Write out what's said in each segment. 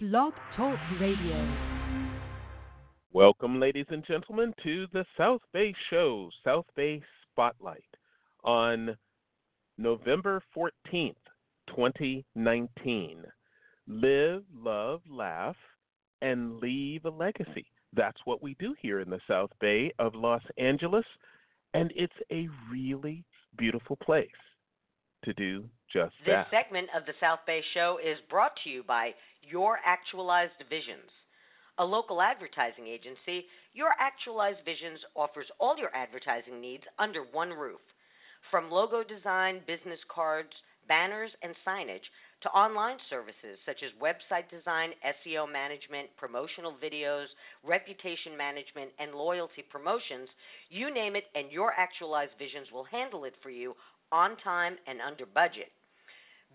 Blog Talk Radio. Welcome, ladies and gentlemen, to the South Bay Show, South Bay Spotlight, on November 14th, 2019. Live, love, laugh, and leave a legacy. That's what we do here in the South Bay of Los Angeles, and it's a really beautiful place to do just This that. segment of the South Bay Show is brought to you by Your Actualized Visions. A local advertising agency, Your Actualized Visions offers all your advertising needs under one roof. From logo design, business cards, banners, and signage to online services such as website design, SEO management, promotional videos, reputation management, and loyalty promotions, you name it, and Your Actualized Visions will handle it for you on time and under budget.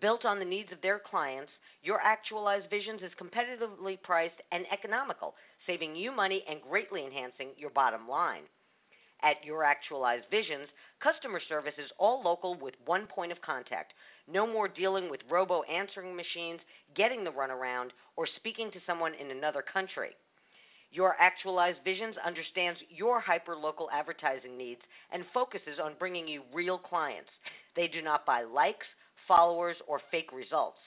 Built on the needs of their clients, your Actualized Visions is competitively priced and economical, saving you money and greatly enhancing your bottom line. At Your Actualized Visions, customer service is all local with one point of contact. No more dealing with robo answering machines, getting the runaround, or speaking to someone in another country. Your Actualized Visions understands your hyper local advertising needs and focuses on bringing you real clients. They do not buy likes, followers, or fake results.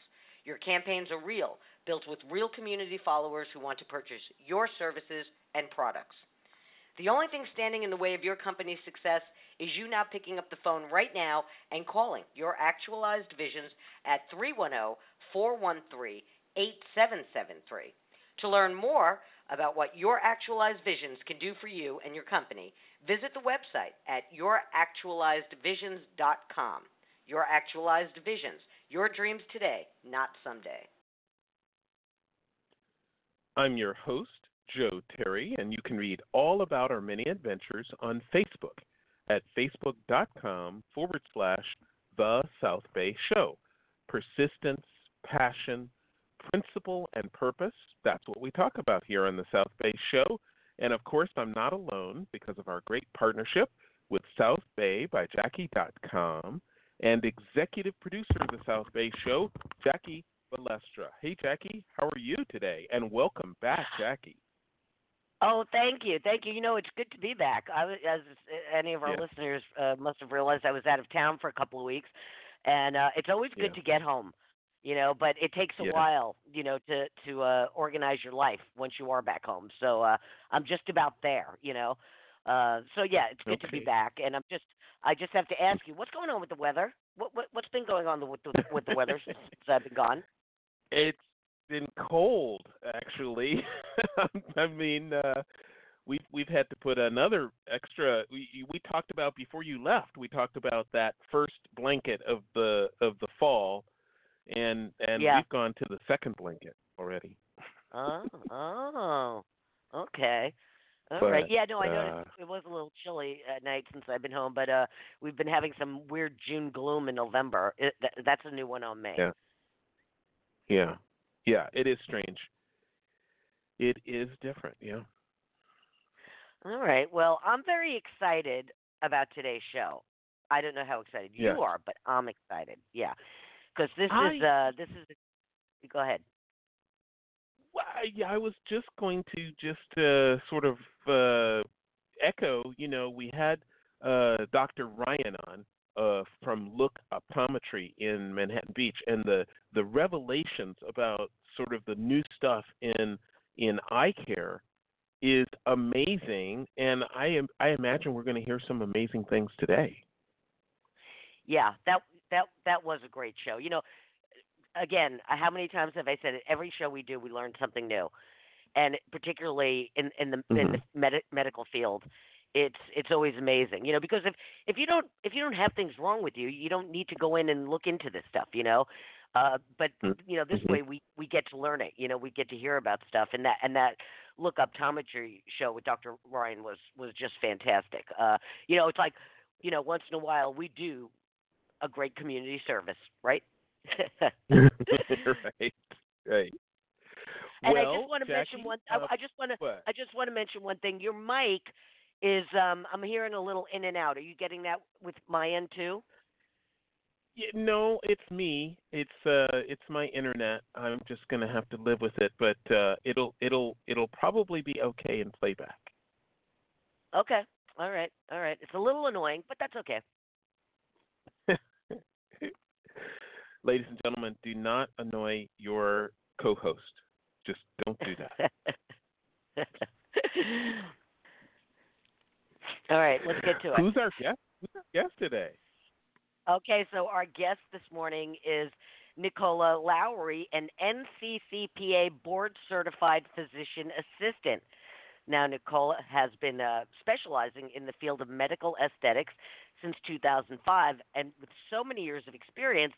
Your campaigns are real, built with real community followers who want to purchase your services and products. The only thing standing in the way of your company's success is you now picking up the phone right now and calling your Actualized Visions at 310 413 8773. To learn more about what your Actualized Visions can do for you and your company, visit the website at youractualizedvisions.com. Your Actualized Visions, your dreams today, not someday. I'm your host, Joe Terry, and you can read all about our many adventures on Facebook at facebook.com forward slash The South Bay Show. Persistence, passion, principle, and purpose. That's what we talk about here on the South Bay Show. And of course, I'm not alone because of our great partnership with South Bay by Jackie.com and executive producer of the South Bay Show, Jackie Balestra. Hey, Jackie, how are you today? And welcome back, Jackie. Oh, thank you, thank you. You know, it's good to be back. I, as any of our Yeah. listeners uh, must have realized, I was out of town for a couple of weeks, and uh, it's always good Yeah. to get home. You know, but it takes a Yeah. while, you know, to to uh, organize your life once you are back home. So uh, I'm just about there, you know. Uh, so yeah, it's good to be back, and I'm just I just have to ask you, what's going on with the weather? What, what what's been going on with the with the weather since I've been gone? It's been cold, actually. I mean, uh, we've we've had to put another extra. We we talked about before you left. We talked about that first blanket of the of the fall, and and Yeah. we've gone to the second blanket already. Oh, oh, okay. All right. But, Yeah, no, I uh, noticed it was a little chilly at night since I've been home, but uh we've been having some weird June gloom in November. It, that, that's a new one on me. Yeah. Yeah, yeah. It is strange. It is different. Yeah. All right. Well, I'm very excited about today's show. I don't know how excited you are, but I'm excited. Yeah. Cuz this is uh this is Go ahead. I- I was just going to just uh, sort of uh, echo. You know, we had uh, Dr. Ryan on uh, from Look Optometry in Manhattan Beach, and the the revelations about sort of the new stuff in in eye care is amazing. And I am I imagine we're going to hear some amazing things today. Yeah, that that that was a great show. You know, again, uh, how many times have I said it? Every show we do, we learn something new, and particularly in in the in the med- medical field, it's it's always amazing. You know, because if if you don't if you don't have things wrong with you, you don't need to go in and look into this stuff. You know, uh, but Mm, you know this mhm. way we we get to learn it. You know, we get to hear about stuff, and that and that look optometry show with Dr. Ryan was was just fantastic. Uh, you know, it's like, you know, once in a while we do a great community service, right? right, right. And well, I just want to Jackie, mention one. uh, I, I just want to. I just want to mention one thing. Your mic is. Um, I'm hearing a little in and out. Are you getting that with my end too? Yeah, no, it's me. It's uh it's my internet. I'm just going to have to live with it, but uh it'll it'll it'll probably be okay in playback. Okay. All right. All right. It's a little annoying, but that's okay. Ladies and gentlemen, do not annoy your co-host. Just don't do that. All right. Let's get to it. Who's our guest? Who's our guest today? Okay, so our guest this morning is Nicola Lowrey, an NCCPA board certified physician assistant. Now, Nicola has been uh, specializing in the field of medical aesthetics since 2005, and with so many years of experience,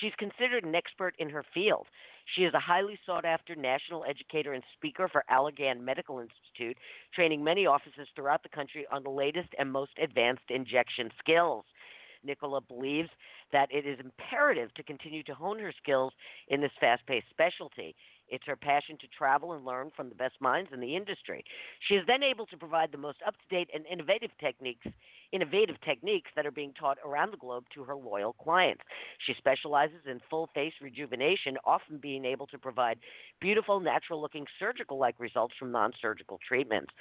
she's considered an expert in her field. She is a highly sought after national educator and speaker for Allergan Medical Institute, training many offices throughout the country on the latest and most advanced injection skills. Nicola believes that it is imperative to continue to hone her skills in this fast paced specialty. It's her passion to travel and learn from the best minds in the industry. She is then able to provide the most up to date and innovative techniques innovative techniques that are being taught around the globe to her loyal clients. She specializes in full face rejuvenation, often being able to provide beautiful, natural looking surgical like results from non surgical treatments.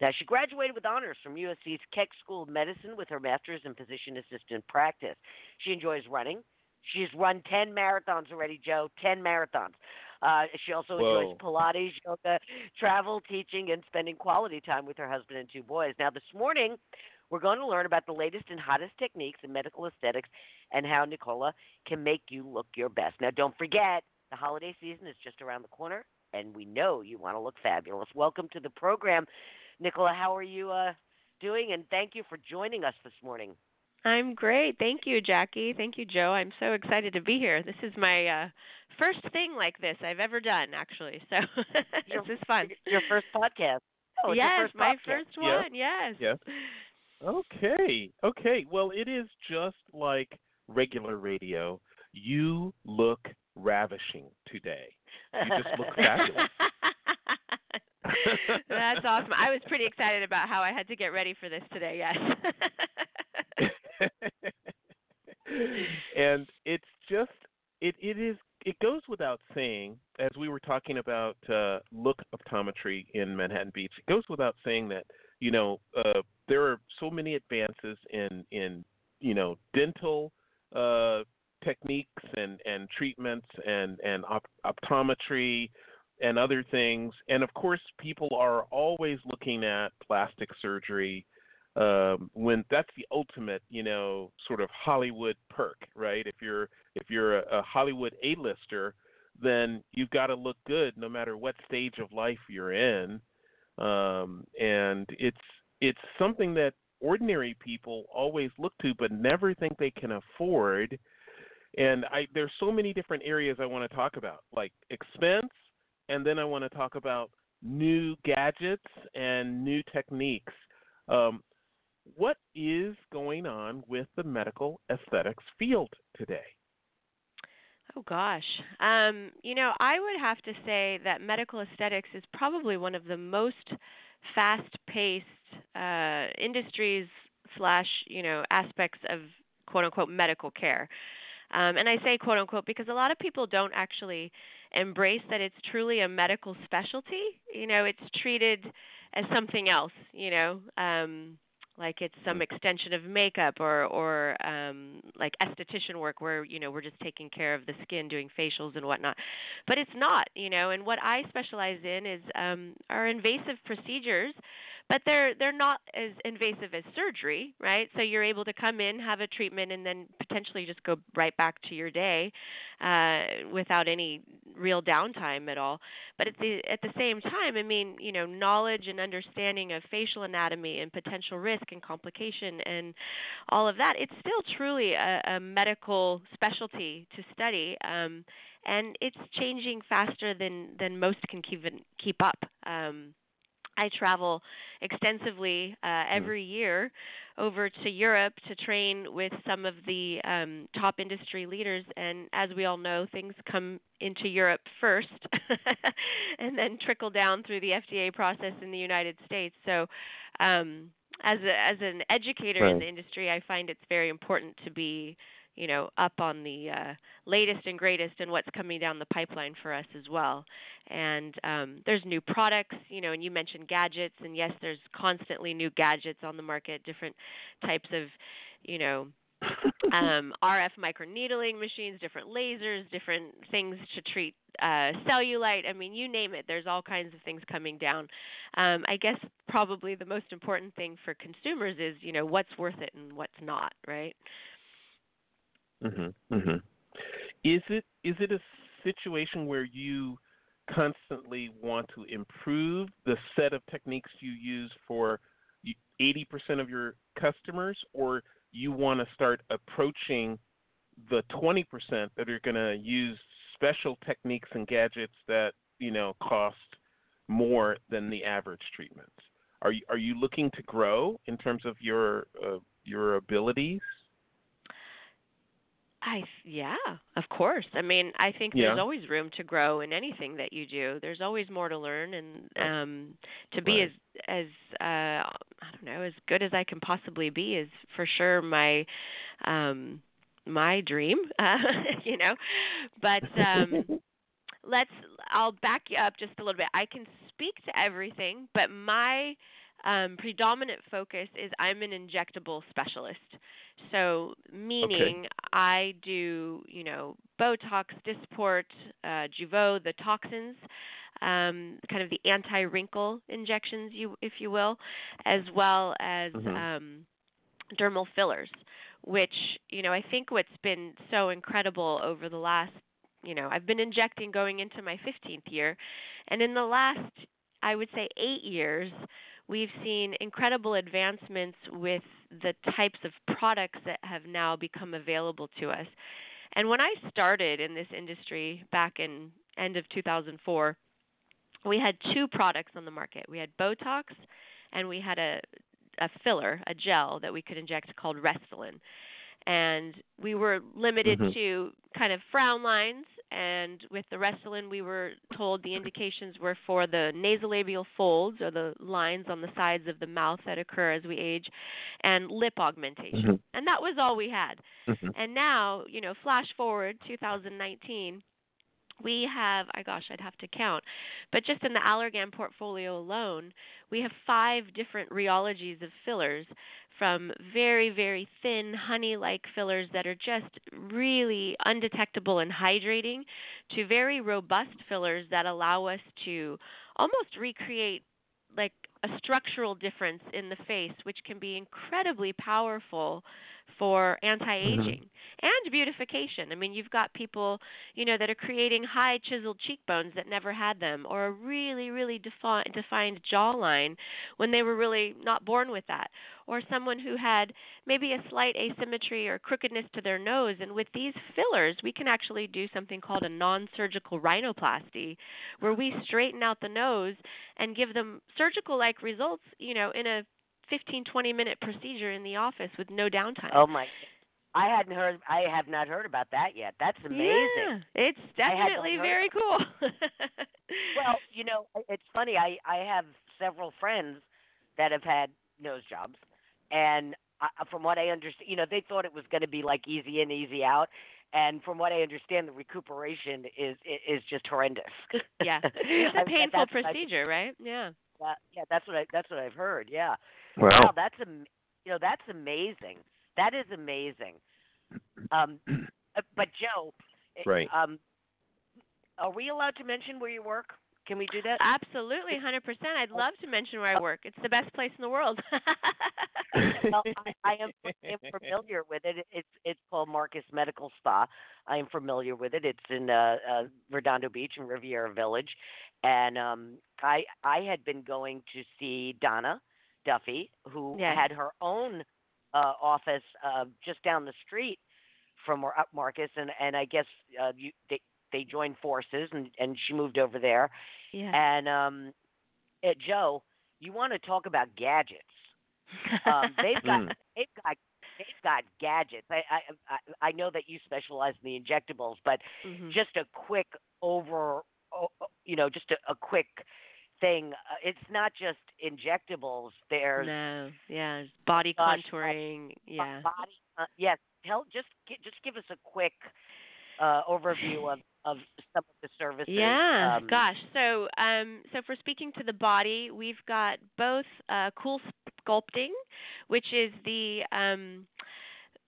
Now, she graduated with honors from USC's Keck School of Medicine with her master's in physician assistant practice. She enjoys running. She's run 10 marathons already, Joe, 10 marathons. Uh, she also Whoa. enjoys Pilates, yoga, travel, teaching, and spending quality time with her husband and two boys. Now, this morning, we're going to learn about the latest and hottest techniques in medical aesthetics and how Nicola can make you look your best. Now, don't forget, the holiday season is just around the corner, and we know you want to look fabulous. Welcome to the program. Nicola, how are you uh, doing? And thank you for joining us this morning. I'm great. Thank you, Jackie. Thank you, Joe. I'm so excited to be here. This is my uh first thing like this I've ever done actually. So Your- this is fun. Your first podcast. Oh, yes, your first my podcast. first Yes. one. Yes. Yes. Okay. Okay. Well, it is just like regular radio. You look ravishing today. You just look fabulous. That's awesome. I was pretty excited about how I had to get ready for this today. Yes. and it's just it it is it goes without saying as we were talking about uh look optometry in Manhattan Beach it goes without saying that you know uh there are so many advances in in you know dental uh techniques and and treatments and and op- optometry and other things. And of course people are always looking at plastic surgery um when that's the ultimate you know sort of hollywood perk right? If you're if you're a, a hollywood a-lister then you've got to look good no matter what stage of life you're in. Um and it's it's something that ordinary people always look to but never think they can afford. And i there's so many different areas i want to talk about like expense and then i want to talk about new gadgets and new techniques. Um, what is going on with the medical aesthetics field today? Oh gosh. Um, you know, I would have to say that medical aesthetics is probably one of the most fast-paced uh, industries slash you know aspects of quote unquote medical care. Um, and I say quote unquote because a lot of people don't actually embrace that it's truly a medical specialty. You know, it's treated as something else. You know. Um, like it's some extension of makeup or or um like esthetician work where you know we're just taking care of the skin doing facials and whatnot. But it's not you know and what i specialize in is um are invasive procedures but they're they're not as invasive as surgery, right? So you're able to come in, have a treatment, and then potentially just go right back to your day uh, without any real downtime at all. But at the at the same time, I mean, you know, knowledge and understanding of facial anatomy and potential risk and complication and all of that, it's still truly a, a medical specialty to study. Um, and it's changing faster than than most can keep keep up. Um, I travel extensively uh, mm. every year over to Europe to train with some of the um, top industry leaders. And as we all know, things come into Europe first and then trickle down through the FDA process in the United States. So, um, as a, as an educator right. in the industry, I find it's very important to be you know up on the uh, latest and greatest and what's coming down the pipeline for us as well and um, there's new products you know and you mentioned gadgets and yes there's constantly new gadgets on the market different types of you know um, RF microneedling machines, different lasers, different things to treat uh, cellulite. I mean, you name it. There's all kinds of things coming down. Um, I guess probably the most important thing for consumers is, you know, what's worth it and what's not, right? Mhm. Mhm. Is it is it a situation where you constantly want to improve the set of techniques you use for 80% of your customers or you want to start approaching the 20% that are going to use special techniques and gadgets that, you know, cost more than the average treatments? Are you are you looking to grow in terms of your uh, your abilities? I yeah, of course. I mean, I think yeah. there's always room to grow in anything that you do. There's always more to learn and um to be right. as as uh I don't know, as good as I can possibly be is for sure my um my dream, uh, you know. But um let's I'll back you up just a little bit. I can speak to everything, but my um predominant focus is I'm an injectable specialist. So, meaning okay. I do, you know, Botox, Dysport, uh, the toxins, um, kind of the anti-wrinkle injections, you, if you will, as well as mm-hmm. um, dermal fillers. Which, you know, I think what's been so incredible over the last, you know, I've been injecting going into my 15th year, and in the last, I would say, eight years we've seen incredible advancements with the types of products that have now become available to us. And when I started in this industry back in end of 2004, we had two products on the market. We had Botox and we had a a filler, a gel that we could inject called Restylane. And we were limited mm-hmm. to kind of frown lines and with the Restylane, we were told the indications were for the nasolabial folds or the lines on the sides of the mouth that occur as we age, and lip augmentation. Mm-hmm. And that was all we had. Mm-hmm. And now, you know, flash forward 2019, we have, I gosh, I'd have to count, but just in the Allergan portfolio alone, we have five different rheologies of fillers from very, very thin honey like fillers that are just really undetectable and hydrating to very robust fillers that allow us to almost recreate like a structural difference in the face, which can be incredibly powerful for anti-aging mm-hmm. and beautification. I mean, you've got people, you know, that are creating high chiseled cheekbones that never had them or a really really defi- defined jawline when they were really not born with that or someone who had maybe a slight asymmetry or crookedness to their nose and with these fillers we can actually do something called a non-surgical rhinoplasty where we straighten out the nose and give them surgical like results, you know, in a 15 20 minute procedure in the office with no downtime. Oh my I hadn't heard I have not heard about that yet. That's amazing. Yeah, it's definitely very cool. well, you know, it's funny. I I have several friends that have had nose jobs and I, from what I understand, you know, they thought it was going to be like easy in, easy out, and from what I understand, the recuperation is is just horrendous. yeah, it's a painful procedure, right? Yeah. Uh, yeah, that's what I that's what I've heard. Yeah. Wow, wow that's a you know that's amazing. That is amazing. Um, uh, but Joe, right? Um, are we allowed to mention where you work? Can we do that? Absolutely, 100%. I'd love to mention where I work. It's the best place in the world. well, I, I am, am familiar with it. It's it's called Marcus Medical Spa. I am familiar with it. It's in uh, uh, Redondo Beach and Riviera Village, and um, I I had been going to see Donna Duffy, who Yes. had her own uh, office uh, just down the street from Mar- Marcus, and and I guess uh, you, they they joined forces, and and she moved over there. yeah. And um, uh, Joe, you want to talk about gadgets? Um, they've got Mm. they've got they've got gadgets. I, I I I know that you specialize in the injectables, but Mhm. just a quick over, o- o- you know, just a, a quick thing. Uh, it's not just injectables. There's No, yeah, body uh, contouring. Yeah. body. Uh, yes, tell just just give us a quick uh, overview of of some of the services. Yeah, um, gosh. So, um, so for speaking to the body, we've got both uh, cool sculpting, which is the um,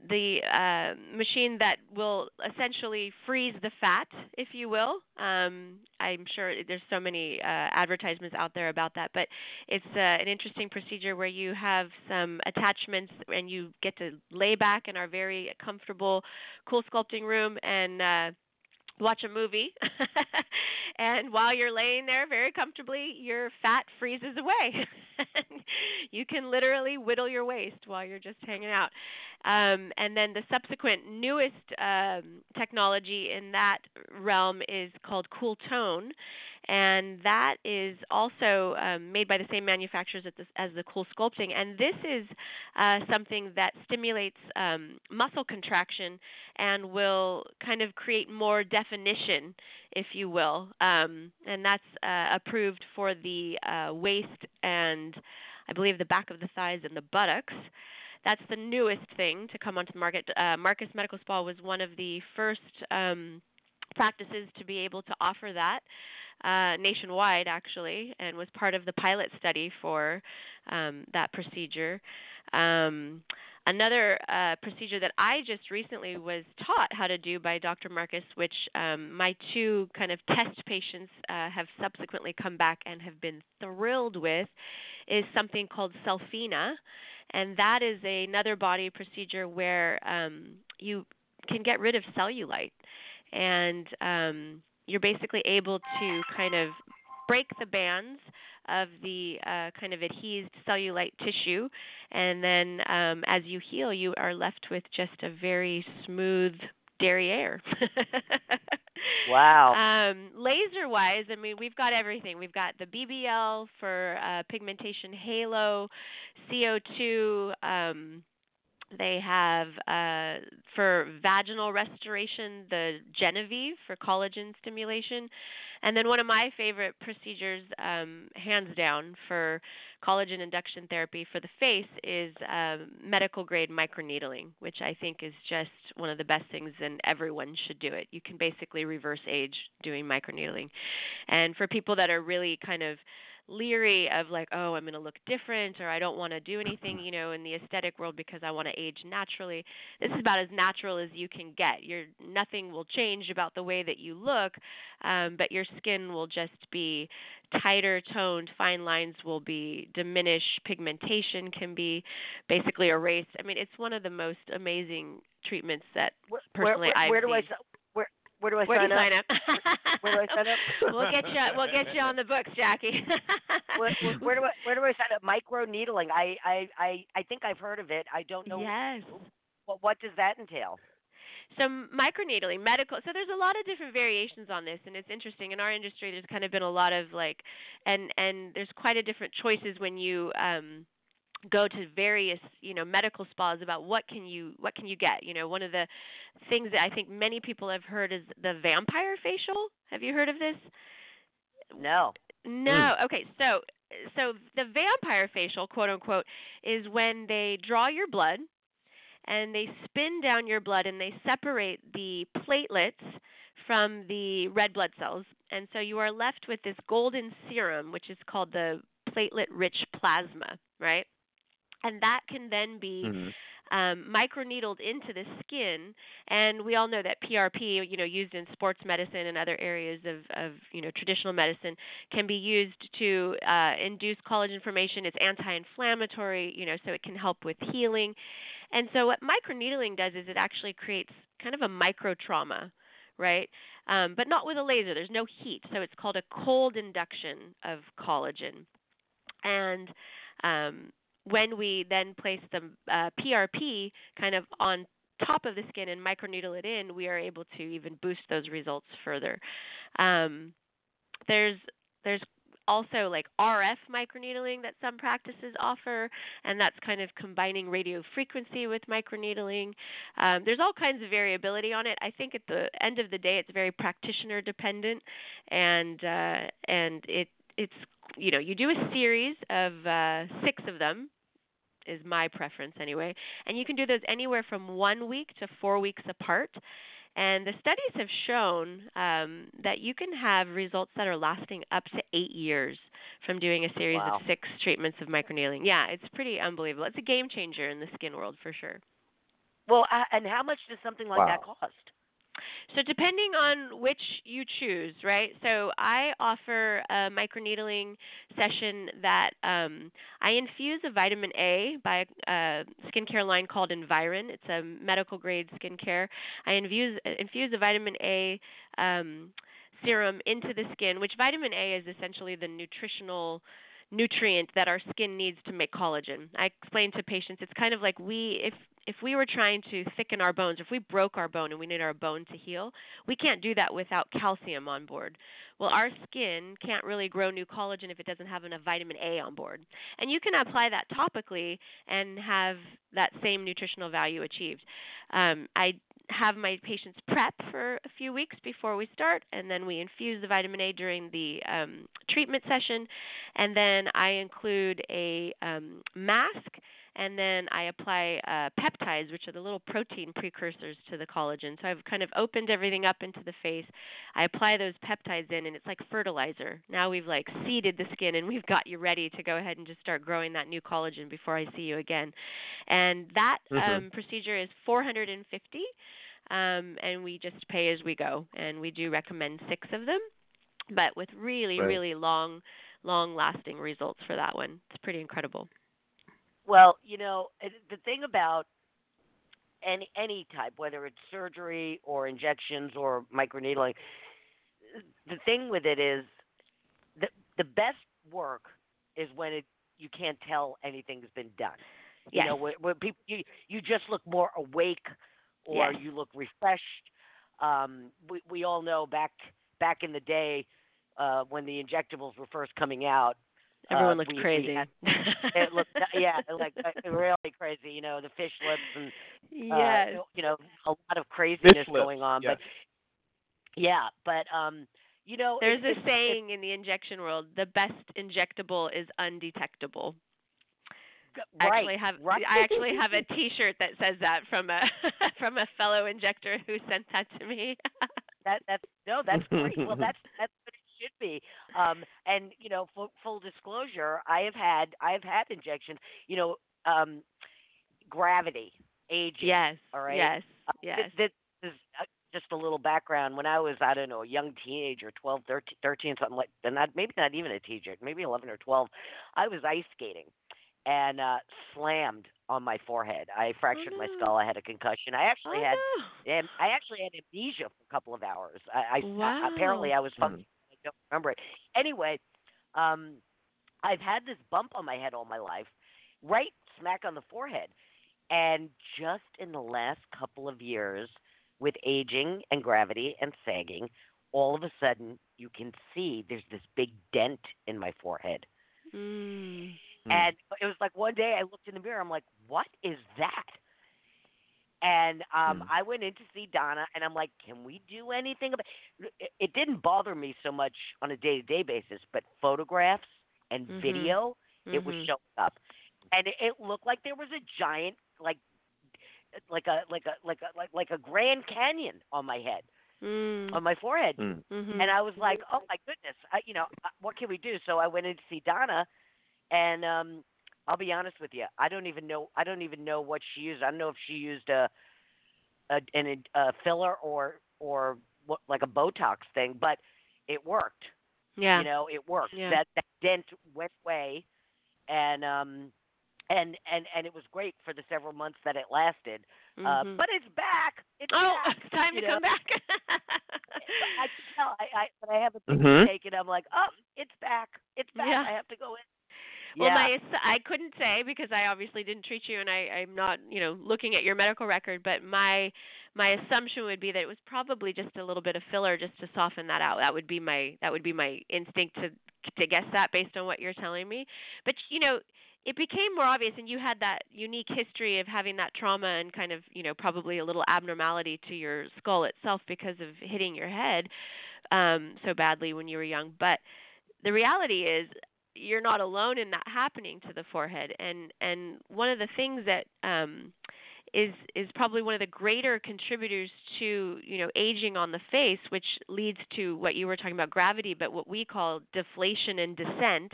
the uh, machine that will essentially freeze the fat, if you will. Um, I'm sure there's so many uh, advertisements out there about that, but it's uh, an interesting procedure where you have some attachments and you get to lay back in our very comfortable, cool sculpting room and uh, watch a movie. and while you're laying there very comfortably, your fat freezes away. you can literally whittle your waist while you're just hanging out. Um, and then the subsequent newest um, technology in that realm is called Cool Tone, and that is also um, made by the same manufacturers as, the, as the Cool Sculpting. And this is uh, something that stimulates um, muscle contraction and will kind of create more definition, if you will. Um, and that's uh, approved for the uh, waist and I believe the back of the thighs and the buttocks. That's the newest thing to come onto the market. Uh, Marcus Medical Spa was one of the first um, practices to be able to offer that uh, nationwide, actually, and was part of the pilot study for um, that procedure. Um, another uh, procedure that I just recently was taught how to do by Dr. Marcus, which um, my two kind of test patients uh, have subsequently come back and have been thrilled with, is something called Cellfina, and that is another body procedure where um, you can get rid of cellulite, and um, you're basically able to kind of break the bands of the uh, kind of adhesed cellulite tissue, and then um, as you heal, you are left with just a very smooth derriere. Wow. Um, laser wise, I mean, we've got everything. We've got the BBL for uh, pigmentation halo, CO2. Um, they have uh, for vaginal restoration the Geneveve for collagen stimulation, and then one of my favorite procedures, um, hands down, for collagen induction therapy for the face is um, medical grade microneedling, which I think is just one of the best things, and everyone should do it. You can basically reverse age doing microneedling, and for people that are really kind of leery of like oh i'm going to look different or i don't want to do anything you know in the aesthetic world because i want to age naturally. This is about as natural as you can get. Your nothing will change about the way that you look um, but your skin will just be tighter toned fine lines will be diminished pigmentation can be basically erased. I mean it's one of the most amazing treatments that Where, personally where, I've where do seen. si- where do I where do sign you up? sign up Where do I sign up? we'll get you we'll get you on the books jackie where, where, where do I where do I sign up? Micro needling. I, I I I think I've heard of it. I don't know. yes What what does that entail? So microneedling, medical. So there's a lot of different variations on this, and it's interesting. In our industry, there's kind of been a lot of like, and and there's quite a different choices when you um, go to various you know medical spas about what can you what can you get. You know, one of the things that I think many people have heard is the vampire facial. Have you heard of this? No. No. Hmm. Okay. So so the vampire facial, quote unquote, is when they draw your blood and they spin down your blood and they separate the platelets from the red blood cells. And so you are left with this golden serum, which is called the platelet rich plasma, right? And that can then be Mhm. um, microneedled into the skin. And we all know that PRP, you know, used in sports medicine and other areas of, of you know traditional medicine, can be used to uh, induce collagen formation. It's anti-inflammatory, you know, so it can help with healing. And so what microneedling does is it actually creates kind of a micro trauma, right? Um, but not with a laser. There's no heat, so it's called a cold induction of collagen. And um, when we then place the uh, PRP kind of on top of the skin and microneedle it in, we are able to even boost those results further. Um, there's there's also like RF microneedling that some practices offer, and that's kind of combining radio frequency with microneedling. Um, there's all kinds of variability on it. I think at the end of the day, it's very practitioner dependent, and uh, and it it's you know you do a series of uh, six of them is my preference anyway and you can do those anywhere from one week to four weeks apart and the studies have shown um, that you can have results that are lasting up to eight years from doing a series wow. of six treatments of microneedling. Yeah, it's pretty unbelievable. It's a game changer in the skin world for sure. Well, uh, and how much does something like wow. that cost? So depending on which you choose, right? So I offer a microneedling session that um, I infuse a vitamin A by a skincare line called Environ. It's a medical grade skincare. I infuse infuse a vitamin A um, serum into the skin, which vitamin A is essentially the nutritional nutrient that our skin needs to make collagen. I explain to patients it's kind of like we if if we were trying to thicken our bones, if we broke our bone and we need our bone to heal, we can't do that without calcium on board. Well, our skin can't really grow new collagen if it doesn't have enough vitamin A on board. And you can apply that topically and have that same nutritional value achieved. Um, I have my patients prep for a few weeks before we start, and then we infuse the vitamin A during the um, treatment session, and then I include a um, mask and then I apply uh, peptides, which are the little protein precursors to the collagen. So I've kind of opened everything up into the face. I apply those peptides in, and it's like fertilizer. Now we've like seeded the skin, and we've got you ready to go ahead and just start growing that new collagen before I see you again. And that mm-hmm. um, procedure is 450, um, and we just pay as we go. And we do recommend six of them, but with really, right. really long, long-lasting results for that one. It's pretty incredible. Well, you know, the thing about any any type, whether it's surgery or injections or microneedling, the thing with it is the the best work is when it you can't tell anything's been done. Yes. You know, where, where people you you just look more awake or yes. you look refreshed. Um, we we all know back back in the day uh, when the injectables were first coming out, Everyone uh, looked we, crazy. We had, it looked, yeah, like uh, really crazy. You know, the fish lips and uh, yes. you know, a lot of craziness going on. yes. But yeah, but um, you know, there's it, a saying in the injection world: the best injectable is undetectable. I right, actually have right. I actually have a T-shirt that says that from a from a fellow injector who sent that to me. that that's no, that's great. Well, that's that's what it should be. Um, and you know, full, full disclosure, I have had I have had injections. You know, um, gravity, aging. Yes. All right. Yes. Uh, yes. This, this is uh, just a little background. When I was, I don't know, a young teenager, 12, 13, 13 something like, and not maybe not even a teenager, maybe 11 or 12, I was ice skating and uh slammed on my forehead. I fractured oh, my skull. I had a concussion. I actually oh, had no. I actually had amnesia for a couple of hours. I, I Wow. apparently I was Hmm. functioning. I don't remember it. Anyway, um, I've had this bump on my head all my life, right smack on the forehead, and just in the last couple of years, with aging and gravity and sagging, all of a sudden you can see there's this big dent in my forehead. Mm. Hmm. And it was like one day I looked in the mirror, I'm like, what is that? And um Hmm. I went in to see Donna, and I'm like, can we do anything about it? It didn't bother me so much on a day to day basis, but photographs and Mhm. video, it was Mhm. showing up, and it, it looked like there was a giant, like, like a like a like a like like a Grand Canyon on my head, Mm. on my forehead. Hmm. Mhm. And I was like, oh my goodness, I, you know, uh, what can we do? So I went in to see Donna, and um, I'll be honest with you. I don't even know. I don't even know what she used. I don't know if she used a a, an, a filler or or what, like a Botox thing, but it worked. Yeah. You know, it worked. Yeah. That that dent went away, and um, and and and it was great for the several months that it lasted. Uh, Mhm. but it's back. It's oh, back. it's time to know? come back. I can tell. I, I when I have a picture Mhm. taken, I'm like, oh, it's back. It's back. Yeah. I have to go in. Well, yeah. my I couldn't say because I obviously didn't treat you, and I I'm not you know looking at your medical record. But my my assumption would be that it was probably just a little bit of filler just to soften that out. That would be my that would be my instinct to to guess that based on what you're telling me. But you know, it became more obvious, and you had that unique history of having that trauma and kind of you know probably a little abnormality to your skull itself because of hitting your head um so badly when you were young. But the reality is you're not alone in that happening to the forehead. And and one of the things that um is is probably one of the greater contributors to you know aging on the face which leads to what you were talking about gravity but what we call deflation and descent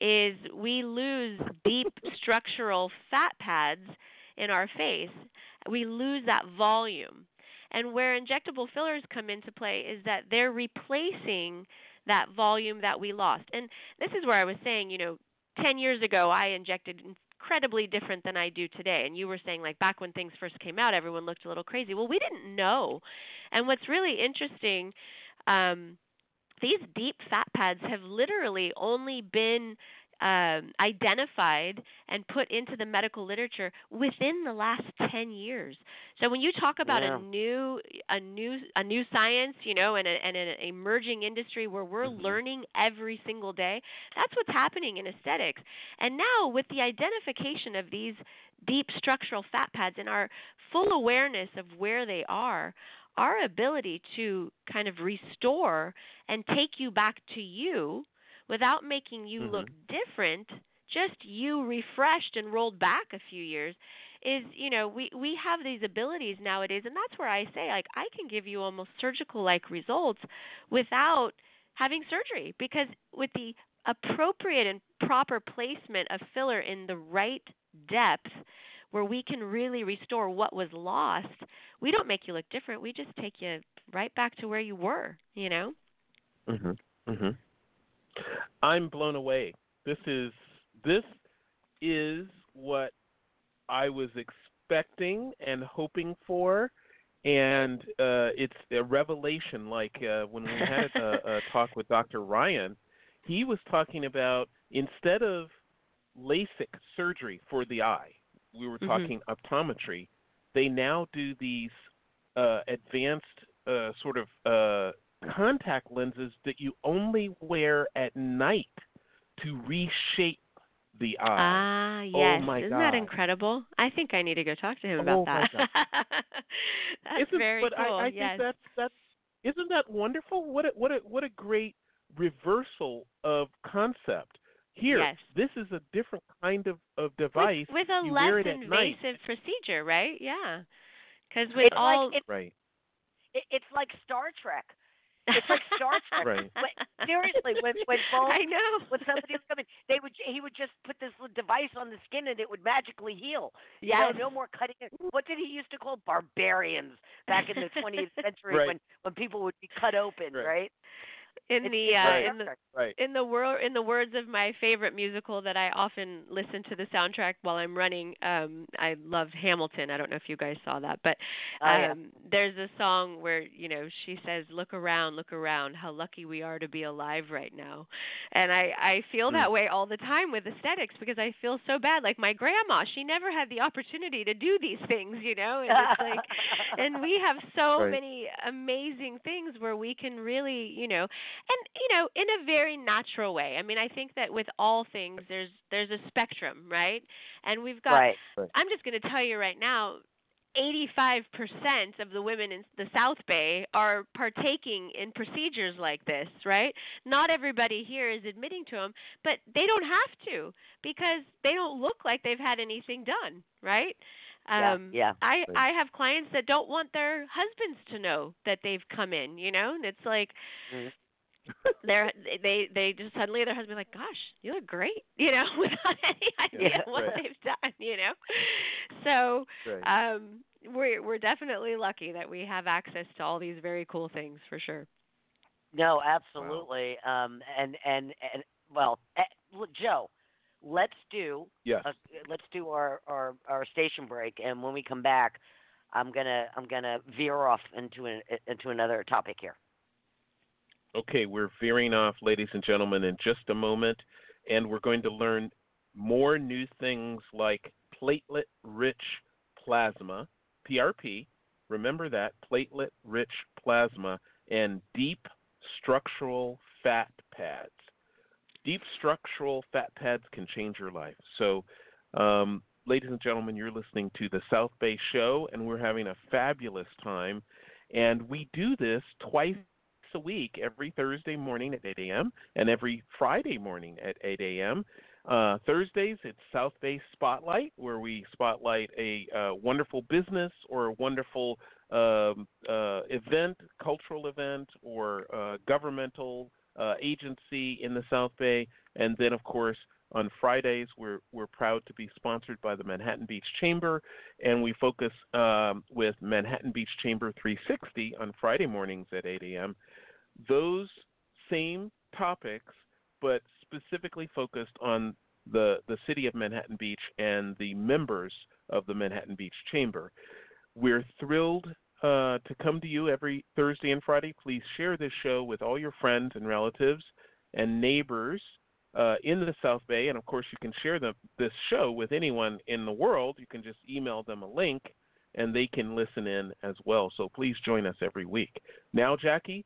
is we lose deep structural fat pads in our face. We lose that volume. And where injectable fillers come into play is that they're replacing that volume that we lost. And this is where I was saying, you know, 10 years ago I injected incredibly different than I do today. And you were saying like back when things first came out everyone looked a little crazy. Well, we didn't know. And what's really interesting um these deep fat pads have literally only been um, identified and put into the medical literature within the last 10 years. So when you talk about Yeah. a new a new a new science, you know, and, a, and an emerging industry where we're Mhm. learning every single day, that's what's happening in aesthetics. And now with the identification of these deep structural fat pads and our full awareness of where they are, our ability to kind of restore and take you back to you without making you look different, just you refreshed and rolled back a few years is, you know, we we have these abilities nowadays and that's where I say like I can give you almost surgical like results without having surgery because with the appropriate and proper placement of filler in the right depth where we can really restore what was lost, we don't make you look different. We just take you right back to where you were, you know? Mhm. Mhm. I'm blown away. This is this is what I was expecting and hoping for, and uh, it's a revelation. Like uh, when we had a, a talk with Dr. Ryan, he was talking about instead of LASIK surgery for the eye, we were Mhm. talking optometry. They now do these uh, advanced uh, sort of uh, contact lenses that you only wear at night to reshape the eye. Ah, Oh yes. my Isn't that incredible? I think I need to go talk to him Oh about my that. That's Isn't- very but cool. I, I yes. think that's that's isn't that wonderful? What a what a what a great reversal of concept. Here, Yes. this is a different kind of, of device. with a you less wear it at night. invasive procedure, right? Yeah. Because with It's like it- Right. It, it's like Star Trek. It's like Star Trek. Right. When, seriously, when when Bones, I know. when somebody was coming, they would he would just put this little device on the skin and it would magically heal. You know, no more cutting it. What did he used to call barbarians back in the 20th century Right. when when people would be cut open, Right. right? In It's- the it's uh, like in the Right. in the world in the words of my favorite musical that I often listen to the soundtrack while I'm running, um I love Hamilton. I don't know if you guys saw that, but Oh, yeah. um there's a song where, you know, she says, "Look around, look around, how lucky we are to be alive right now." And I I feel Mm. that way all the time with aesthetics because I feel so bad like my grandma, she never had the opportunity to do these things, you know? And it's like and we have so Right. many amazing things where we can really you know and you know in a very natural way i mean i think that with all things there's there's a spectrum right and we've got right. i'm just going to tell you right now 85% of the women in the South Bay are partaking in procedures like this, right? Not everybody here is admitting to them, but they don't have to because they don't look like they've had anything done, right? Yeah, Um yeah. I I have clients that don't want their husbands to know that they've come in, you know? And it's like Mhm. they're they they just suddenly their husband like gosh you look great you know without any idea Yeah, what right. they've done you know so Right. um we're we're definitely lucky that we have access to all these very cool things for sure No, absolutely. Um, and and and well, look, Joe, let's do yes. uh, let's do our, our our station break, and when we come back, I'm gonna I'm gonna veer off into an into another topic here. Okay, we're veering off, ladies and gentlemen, in just a moment, and we're going to learn more new things like platelet rich plasma, PRP. Remember that, platelet rich plasma, and deep structural fat pads. Deep structural fat pads can change your life. So, um, ladies and gentlemen, you're listening to the South Bay Show, and we're having a fabulous time. And we do this twice a week, every Thursday morning at 8 a.m. and every Friday morning at 8 a.m. Uh, Thursdays, it's South Bay Spotlight, where we spotlight a uh, wonderful business or a wonderful um, uh, event, cultural event, or uh, governmental uh, agency in the South Bay. And then, of course, on Fridays, we're we're proud to be sponsored by the Manhattan Beach Chamber, and we focus um, with Manhattan Beach Chamber 360 on Friday mornings at 8 a.m. Those same topics, but specifically focused on the the city of Manhattan Beach and the members of the Manhattan Beach Chamber. We're thrilled uh, to come to you every Thursday and Friday. Please share this show with all your friends and relatives and neighbors uh, in the South Bay. And of course, you can share the, this show with anyone in the world. You can just email them a link and they can listen in as well. So please join us every week. Now, Jackie,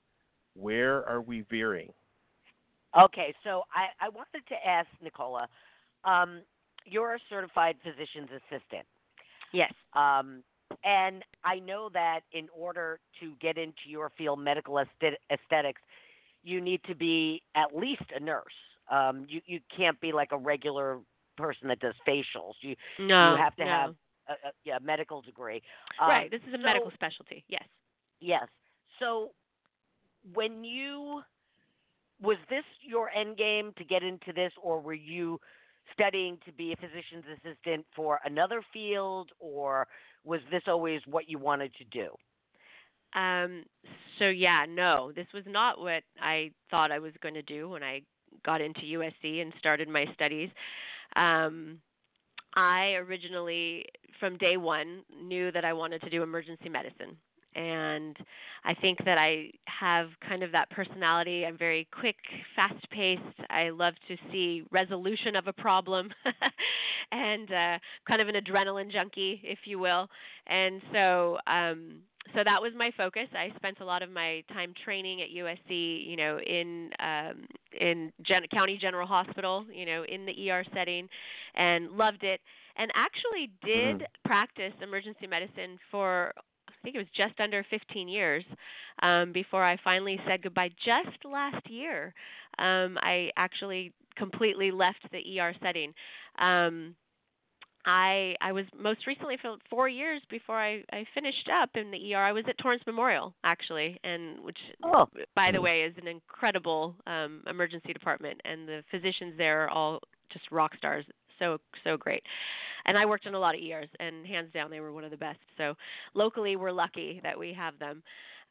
where are we veering? Okay, so I, I wanted to ask Nicola, um, you're a certified physician's assistant. yes Um, and I know that in order to get into your field, medical aesthetics, you need to be at least a nurse. Um, you you can't be like a regular person that does facials. You no you have to no. have a, a yeah medical degree. Um, right this is a so- medical specialty yes Yes. So when you was this your end game to get into this or were you studying to be a physician's assistant for another field or was this always what you wanted to do? Um, so yeah, no, this was not what I thought I was going to do when I got into USC and started my studies. Um, I originally, from day one, knew that I wanted to do emergency medicine. And I think that I have kind of that personality. I'm very quick, fast paced. I love to see resolution of a problem and uh, kind of an adrenaline junkie, if you will. And so, um, so that was my focus. I spent a lot of my time training at USC, you know, in um, in Gen- County General Hospital, you know, in the ER setting, and loved it. And actually did practice emergency medicine for think it was just under 15 years um, before I finally said goodbye. Just last year, um, I actually completely left the ER setting. Um, I I was most recently for four years before I I finished up in the ER. I was at Torrance Memorial actually, and which Oh. by the way is an incredible um, emergency department, and the physicians there are all just rock stars. So so great. And I worked in a lot of ERs, and hands down they were one of the best. So locally we're lucky that we have them.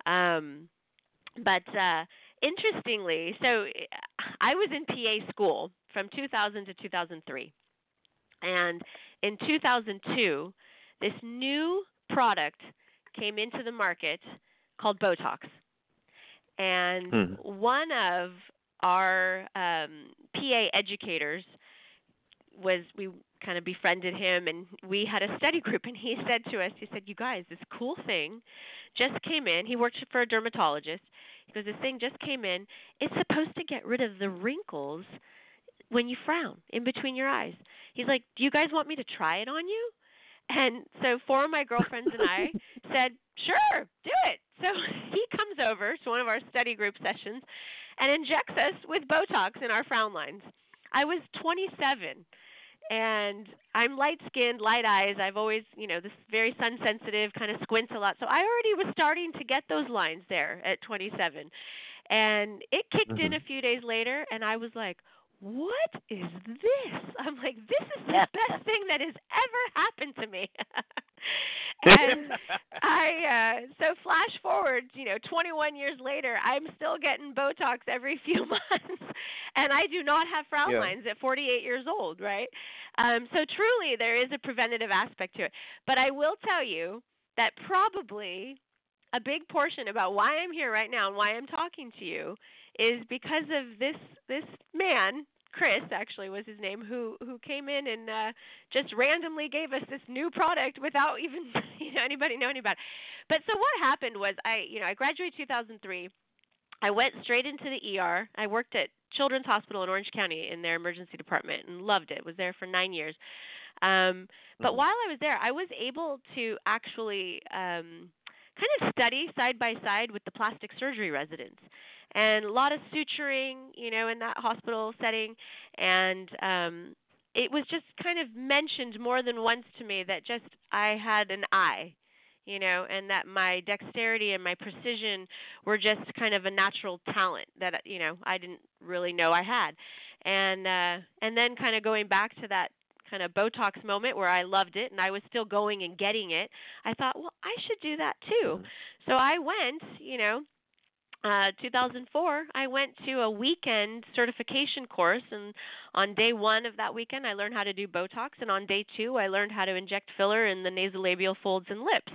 Um, but uh, interestingly, so I was in PA school from 2000 to 2003. And in 2002, this new product came into the market called Botox. And Hmm. one of our um, PA educators was we kind of befriended him and we had a study group and he said to us he said you guys this cool thing just came in. He worked for a dermatologist. He goes this thing just came in. It's supposed to get rid of the wrinkles when you frown in between your eyes. He's like do you guys want me to try it on you? And so four of my girlfriends and i said sure do it. So he comes over to one of our study group sessions and injects us with botox in our frown lines i was 27 and I'm light skinned, light eyes. I've always, you know, this very sun sensitive, kind of squints a lot. So I already was starting to get those lines there at 27. And it kicked in Mhm. a few days later, and I was like, what is this? I'm like, this is the best thing that has ever happened to me. and I uh so flash forward, you know, 21 years later, I'm still getting Botox every few months, and I do not have frown Yeah. lines at 48 years old, right? Um, so truly, there is a preventative aspect to it. But I will tell you that probably a big portion about why I'm here right now and why I'm talking to you is because of this this man Chris actually was his name who who came in and uh just randomly gave us this new product without even you know anybody knowing about it. But so what happened was I you know I graduated 2003 I went straight into the ER. I worked at Children's Hospital in Orange County in their emergency department and loved it. Was there for 9 years. Um but Mhm. while I was there, I was able to actually um kind of study side by side with the plastic surgery residents and a lot of suturing, you know, in that hospital setting and um it was just kind of mentioned more than once to me that just I had an eye, you know, and that my dexterity and my precision were just kind of a natural talent that you know I didn't really know I had. And uh and then kind of going back to that kind of Botox moment where I loved it and I was still going and getting it, I thought, well, I should do that too. So I went, you know, uh 2004 I went to a weekend certification course and on day 1 of that weekend I learned how to do botox and on day 2 I learned how to inject filler in the nasolabial folds and lips.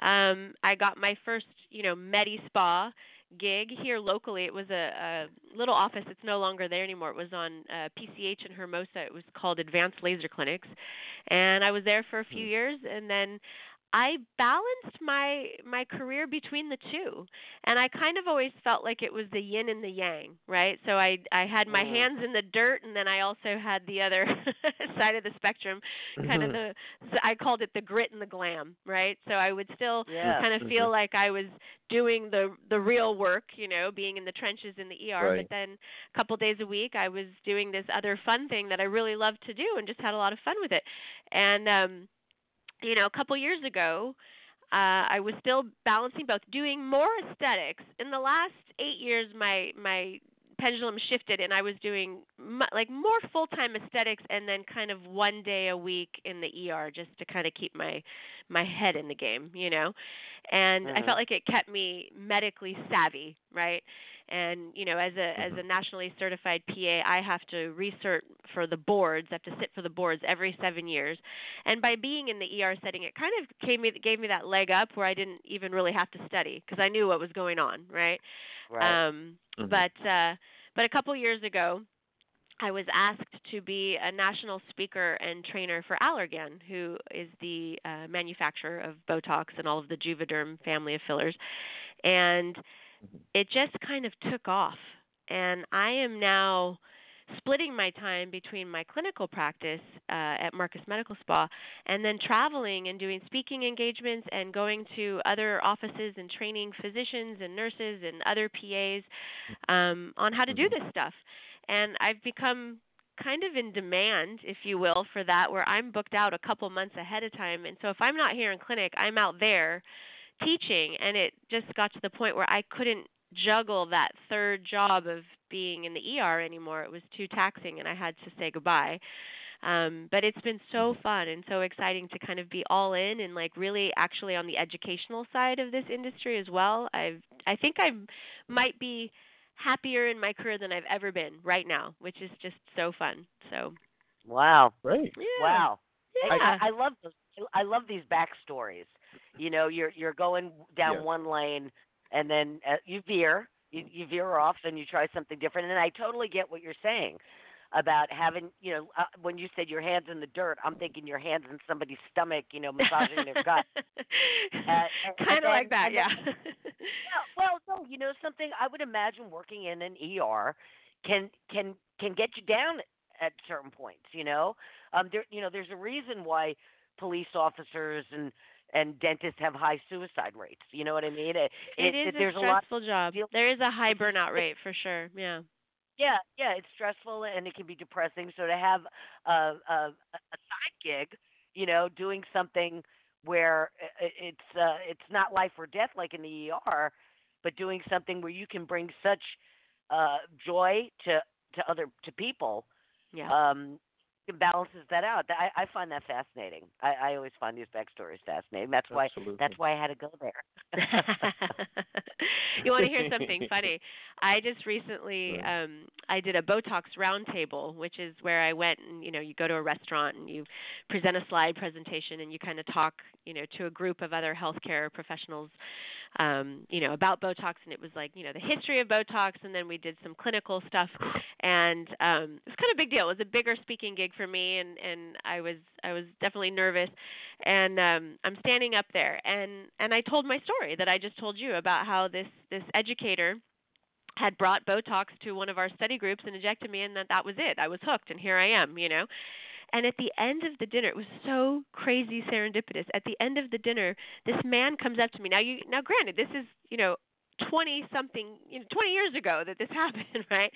Um I got my first, you know, Medi Spa gig here locally. It was a, a little office. It's no longer there anymore. It was on uh, PCH in Hermosa. It was called Advanced Laser Clinics, and I was there for a few years. And then I balanced my my career between the two, and I kind of always felt like it was the yin and the yang, right? So I I had my hands in the dirt, and then I also had the other side of the spectrum, kind of the I called it the grit and the glam, right? So I would still Yeah. kind of feel like I was doing the the real work, you know, being in the trenches in the ER. Right. But then a couple days a week, I was doing this other fun thing that I really loved to do, and just had a lot of fun with it. And um, you know, a couple years ago, uh, I was still balancing both, doing more aesthetics. In the last eight years, my my pendulum shifted, and I was doing mu- like more full time aesthetics, and then kind of one day a week in the ER, just to kind of keep my my head in the game, you know. And I Mhm. felt like it kept me medically savvy, right? And you know, as a as a nationally certified PA, I have to research for the boards. I have to sit for the boards every seven years. And by being in the ER setting, it kind of gave me gave me that leg up where I didn't even really have to study because I knew what was going on, right? Right. Um, Mhm. But uh, but a couple years ago, I was asked to be a national speaker and trainer for Allergan, who is the uh, manufacturer of Botox and all of the Juvederm family of fillers, and it just kind of took off. And I am now splitting my time between my clinical practice uh, at Marcus Medical Spa and then traveling and doing speaking engagements and going to other offices and training physicians and nurses and other PAs um, on how to do this stuff. And I've become kind of in demand, if you will, for that, where I'm booked out a couple months ahead of time. And so if I'm not here in clinic, I'm out there teaching. And it just got to the point where I couldn't juggle that third job of being in the ER anymore. It was too taxing, and I had to say goodbye. Um, but it's been so fun and so exciting to kind of be all in and like really actually on the educational side of this industry as well. I've I think I might be happier in my career than I've ever been right now, which is just so fun. So Wow. Great. yeah, Wow. yeah, I, I love those. I love these backstories. You know, you're you're going down Yeah. one lane, and then uh, you veer, you, you veer off, and you try something different. And I totally get what you're saying about having, you know, uh, when you said your hands in the dirt, I'm thinking your hands in somebody's stomach, you know, massaging their gut. and kind of like that, yeah. then- Yeah, well, no, you know something. I would imagine working in an ER can can can get you down at certain points. You know, um, there you know there's a reason why police officers and and dentists have high suicide rates. You know what I mean? It, it is there's a a lot. stressful job. There is a high burnout rate for sure. Yeah. Yeah, yeah, it's stressful and it can be depressing. So to have a a, a side gig, you know, doing something where i- i- it's uh, it's not life or death like in the ER, but doing something where you can bring such uh, joy to to other to people. Yeah. Um, it balances that out. I, I find that fascinating. I, I always find these backstories fascinating. That's why Absolutely. that's why I had to go there. you want to hear something funny? I just recently um I did a Botox roundtable, which is where I went and you know you go to a restaurant and you present a slide presentation and you kind of talk you know to a group of other healthcare professionals um you know about Botox and it was like you know the history of Botox and then we did some clinical stuff and um it was kind of a big deal. It was a bigger speaking gig for me and and I was I was definitely nervous and um I'm standing up there and and I told my story that I just told you about how this this educator had brought Botox to one of our study groups and injected me, and that that was it. I was hooked, and here I am, you know. And at the end of the dinner, it was so crazy serendipitous. At the end of the dinner, this man comes up to me. Now, you now, granted, this is you know, twenty something, you know, twenty years ago that this happened, right?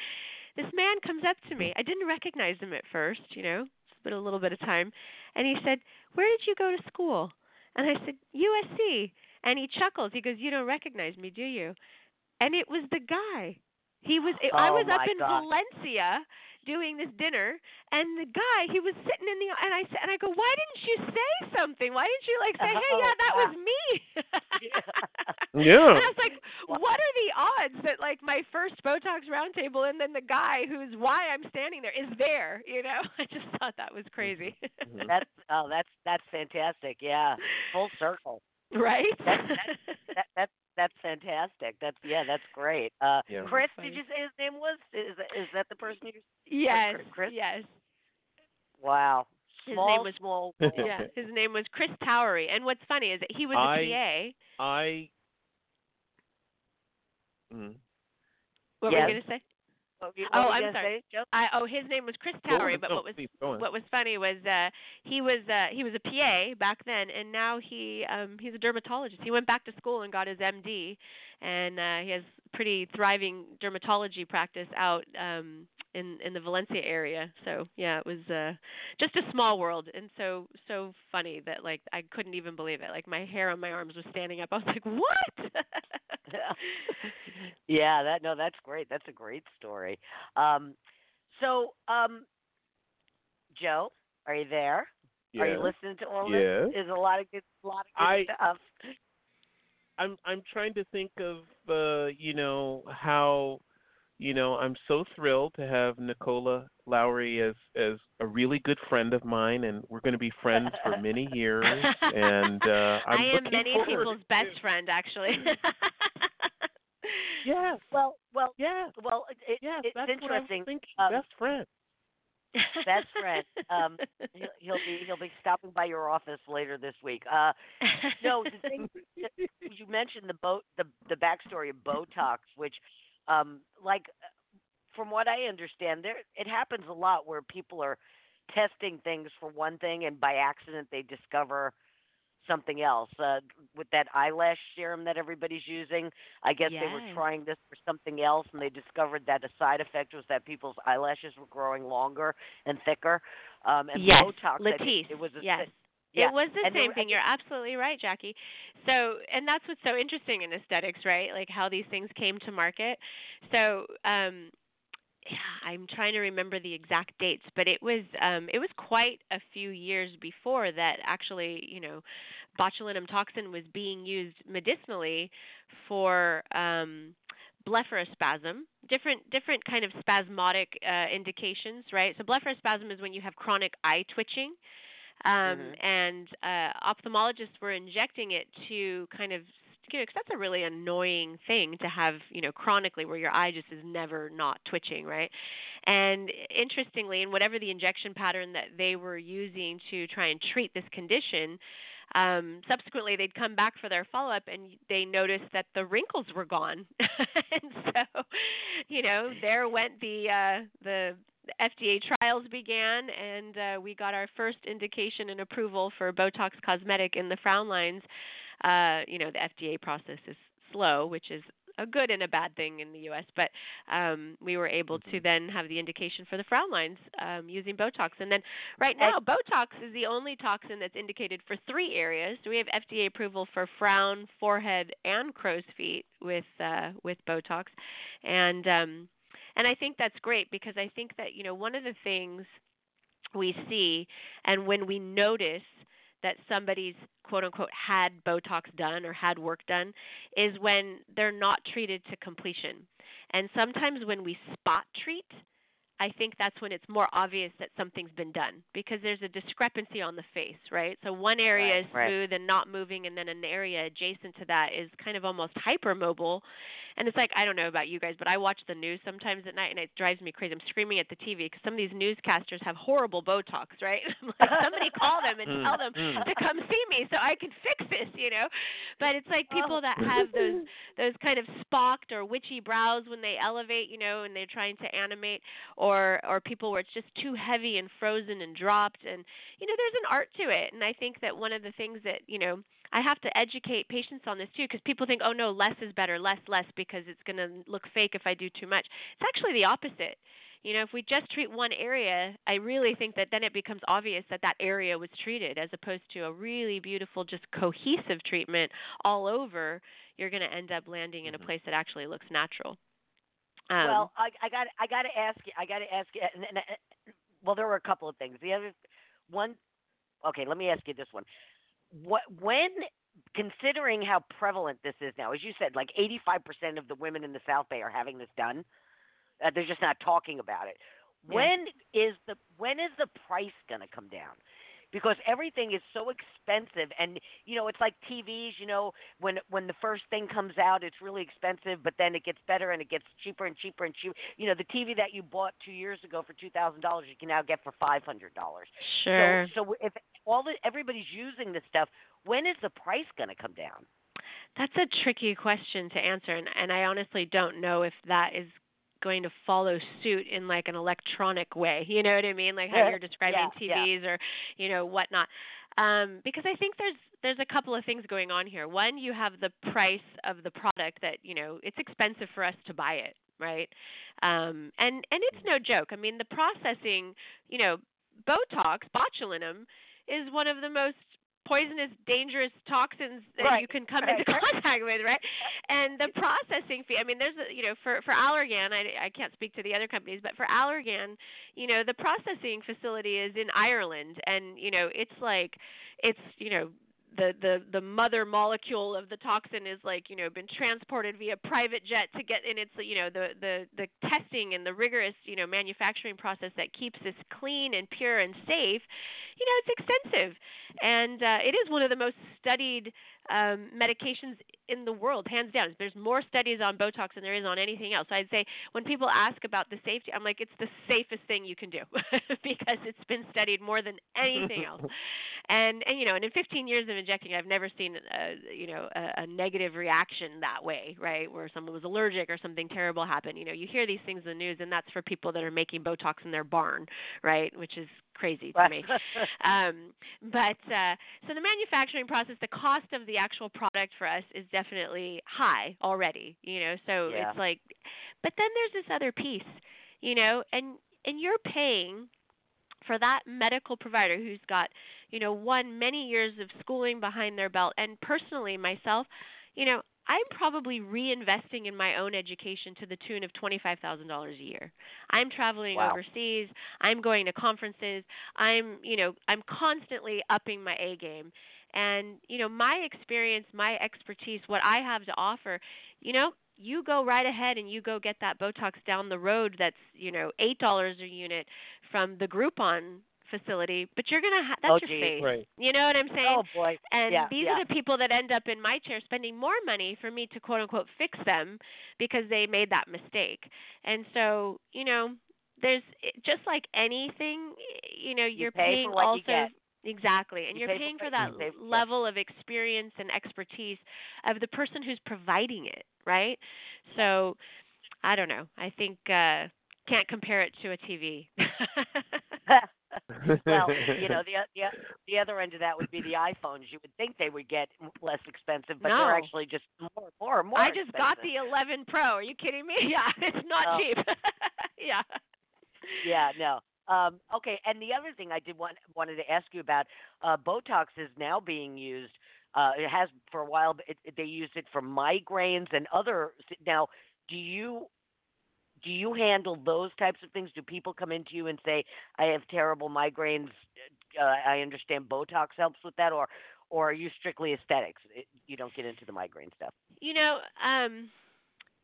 This man comes up to me. I didn't recognize him at first, you know. It's been a little bit of time, and he said, "Where did you go to school?" And I said, "USC." And he chuckles. He goes, "You don't recognize me, do you?" and it was the guy. He was. I Oh, was up in God. Valencia doing this dinner, and the guy he was sitting in the and I said and I go, why didn't you say something? Why didn't you like say, hey, Oh, yeah, that was oh. me? Yeah. And I was like, what are the odds that like my first Botox roundtable and then the guy who's why I'm standing there is there? You know, I just thought that was crazy. That's oh, that's that's fantastic. Yeah, full circle. right? That- That that's that's fantastic. That's yeah, that's great. Uh, Yeah. Chris, did you say his name was? Is is that the person you're? yes, Chris? yes. Wow. His name was- small. Yeah, his name was Chris Towery, and what's funny is that he was a I- PA. I. Mm. What were Yes. you gonna say? What were you- Oh, what were you I'm gonna sorry. say, I, oh, his name was Chris Go Towery, but what was please, go on. what was funny was uh he was uh he was a PA back then and now he um he's a dermatologist. He went back to school and got his MD and uh he has pretty thriving dermatology practice out um in in the Valencia area. So, yeah, it was uh just a small world and so so funny that like I couldn't even believe it. Like my hair on my arms was standing up. I was like, "What?" yeah, that no, that's great. That's a great story. Um, so, um, Joe, are you there? Are you listening to all Yes. this? There's a lot of good, a lot of good I- stuff. I'm I'm trying to think of uh, you know how you know I'm so thrilled to have Nicola Lowrey as as a really good friend of mine, and we're going to be friends for many years. And uh, I'm I am many people's to- best friend actually. Yes, Well, well, yes, well. It, it, yes. it's that's what I was interesting. thinking. Um, Best friend. Best friend. Um, he'll, he'll be he'll be stopping by your office later this week. Uh, no, the thing you mentioned the boat the the backstory of Botox, which, um, like, from what I understand, there it happens a lot where people are testing things for one thing and by accident they discover something else. Uh, with that eyelash serum that everybody's using, I guess they were trying this for something else and they discovered that a side effect was that people's eyelashes were growing longer and thicker. Um, and yes, Botox, Latisse. it was a, yes. Yeah. It was the and same were- thing. You're absolutely right, Jackie. So, and that's what's so interesting in aesthetics, right? Like how these things came to market. So, um yeah, I'm trying to remember the exact dates, but it was um it was quite a few years before that actually, you know, botulinum toxin was being used medicinally for um blepharospasm, different different kind of spasmodic uh, indications, right? So blepharospasm is when you have chronic eye twitching, um, Mhm. and uh, ophthalmologists were injecting it to kind of you know, 'cause that's a really annoying thing to have, you know, chronically where your eye just is never not twitching, right? And interestingly, in whatever the injection pattern that they were using to try and treat this condition, um, subsequently they'd come back for their follow up and they noticed that the wrinkles were gone. and so, you know, there went the uh, the FDA trials began, and uh, we got our first indication and approval for Botox Cosmetic in the frown lines. Uh, you know, the FDA process is slow, which is a good and a bad thing in the U.S. But um, we were able to then have the indication for the frown lines um, using Botox. And then right now, Botox is the only toxin that's indicated for three areas. So we have FDA approval for frown, forehead, and crow's feet with uh, with Botox, and um, and I think that's great because I think that you know one of the things we see and when we notice that somebody's quote unquote had Botox done or had work done is when they're not treated to completion. And sometimes when we spot treat, I think that's when it's more obvious that something's been done because there's a discrepancy on the face, right? So one area right, is smooth right. and not moving, and then an area adjacent to that is kind of almost hypermobile. And it's like I don't know about you guys, but I watch the news sometimes at night, and it drives me crazy. I'm screaming at the TV because some of these newscasters have horrible Botox, right? Like somebody call them and Mm, tell them mm. to come see me so I can fix this, you know. But it's like people that have those those kind of spocked or witchy brows when they elevate, you know, and they're trying to animate, or or people where it's just too heavy and frozen and dropped, and you know, there's an art to it. And I think that one of the things that you know I have to educate patients on this too because people think, oh no, less is better, less, less, because it's going to look fake if I do too much. It's actually the opposite. You know, if we just treat one area, I really think that then it becomes obvious that that area was treated as opposed to a really beautiful, just cohesive treatment all over. You're going to end up landing in a place that actually looks natural. Um, well, I, I got I got to ask you. I got to ask you. And, and, and, well, there were a couple of things. The other one. Okay, let me ask you this one. What when considering how prevalent this is now, as you said, like 85% of the women in the South Bay are having this done. Uh, they're just not talking about it. Yeah. When is the when is the price going to come down? Because everything is so expensive, and you know it's like TVs. You know when when the first thing comes out, it's really expensive, but then it gets better and it gets cheaper and cheaper and cheaper. You know the TV that you bought two years ago for two thousand dollars, you can now get for five hundred dollars. sure. So, so if all the everybody's using this stuff, when is the price going to come down? That's a tricky question to answer, and, and I honestly don't know if that is going to follow suit in like an electronic way. You know what I mean? Like how you're describing yeah, yeah. TVs or you know whatnot. Um, because I think there's there's a couple of things going on here. One, you have the price of the product that you know it's expensive for us to buy it, right? Um, and and it's no joke. I mean, the processing, you know, Botox, botulinum, is one of the most poisonous, dangerous toxins that you can come right. into contact with, right? And the processing fee. I mean, there's a, you know, for for Allergan, I I can't speak to the other companies, but for Allergan, you know, the processing facility is in Ireland, and you know, it's like, it's you know. The, the the mother molecule of the toxin is like you know been transported via private jet to get in its you know the the the testing and the rigorous you know manufacturing process that keeps this clean and pure and safe you know it's expensive and uh, it is one of the most studied um, medications in the world, hands down. There's more studies on Botox than there is on anything else. So I'd say when people ask about the safety, I'm like, it's the safest thing you can do because it's been studied more than anything else. And and you know, and in 15 years of injecting, I've never seen a, you know a, a negative reaction that way, right? Where someone was allergic or something terrible happened. You know, you hear these things in the news, and that's for people that are making Botox in their barn, right? Which is crazy to me. Um, but uh, so the manufacturing process, the cost of the actual product for us is definitely high already. You know, so Yeah. it's like, but then there's this other piece, you know, and and you're paying for that medical provider who's got, you know, one many years of schooling behind their belt, and personally myself, you know. I'm probably reinvesting in my own education to the tune of $25,000 a year. I'm traveling Wow. overseas, I'm going to conferences, I'm, you know, I'm constantly upping my A game. And, you know, my experience, my expertise, what I have to offer, you know, you go right ahead and you go get that Botox down the road that's, you know, $8 a unit from the Groupon facility, but you're going to ha- that's Oh, your face. Right. You know what I'm saying? Oh boy. And yeah, these yeah. are the people that end up in my chair spending more money for me to quote unquote fix them because they made that mistake. And so, you know, there's just like anything, you know, You you're for paying you also get. Exactly, and You you're pay paying for what that you pay for, yeah. level of experience and expertise of the person who's providing it, right? So, I don't know. I think uh can't compare it to a TV. well, you know, the the the other end of that would be the iPhones. You would think they would get less expensive, but no. they're actually just more, more, more. I just expensive. got the 11 Pro. Are you kidding me? Yeah, it's not Oh. cheap. yeah. Yeah, no. Um, okay, and the other thing I did want wanted to ask you about, uh, Botox is now being used. Uh, it has for a while. It, they used it for migraines and other. Now, do you do you handle those types of things? Do people come into you and say, "I have terrible migraines. Uh, I understand Botox helps with that," or or are you strictly aesthetics? It, you don't get into the migraine stuff. You know, um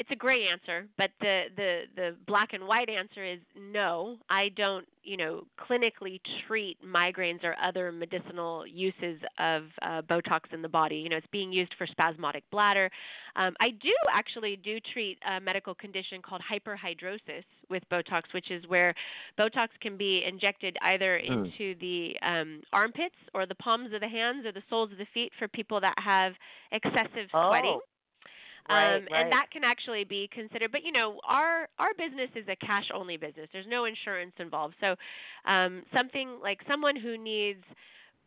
it's a gray answer, but the the the black and white answer is no. I don't, you know, clinically treat migraines or other medicinal uses of uh, Botox in the body. You know, it's being used for spasmodic bladder. Um, I do actually do treat a medical condition called hyperhidrosis with Botox, which is where Botox can be injected either Hmm. into the um, armpits or the palms of the hands or the soles of the feet for people that have excessive sweating. Oh, right, um, right. and that can actually be considered. But you know, our our business is a cash only business. There's no insurance involved. So, um, something like someone who needs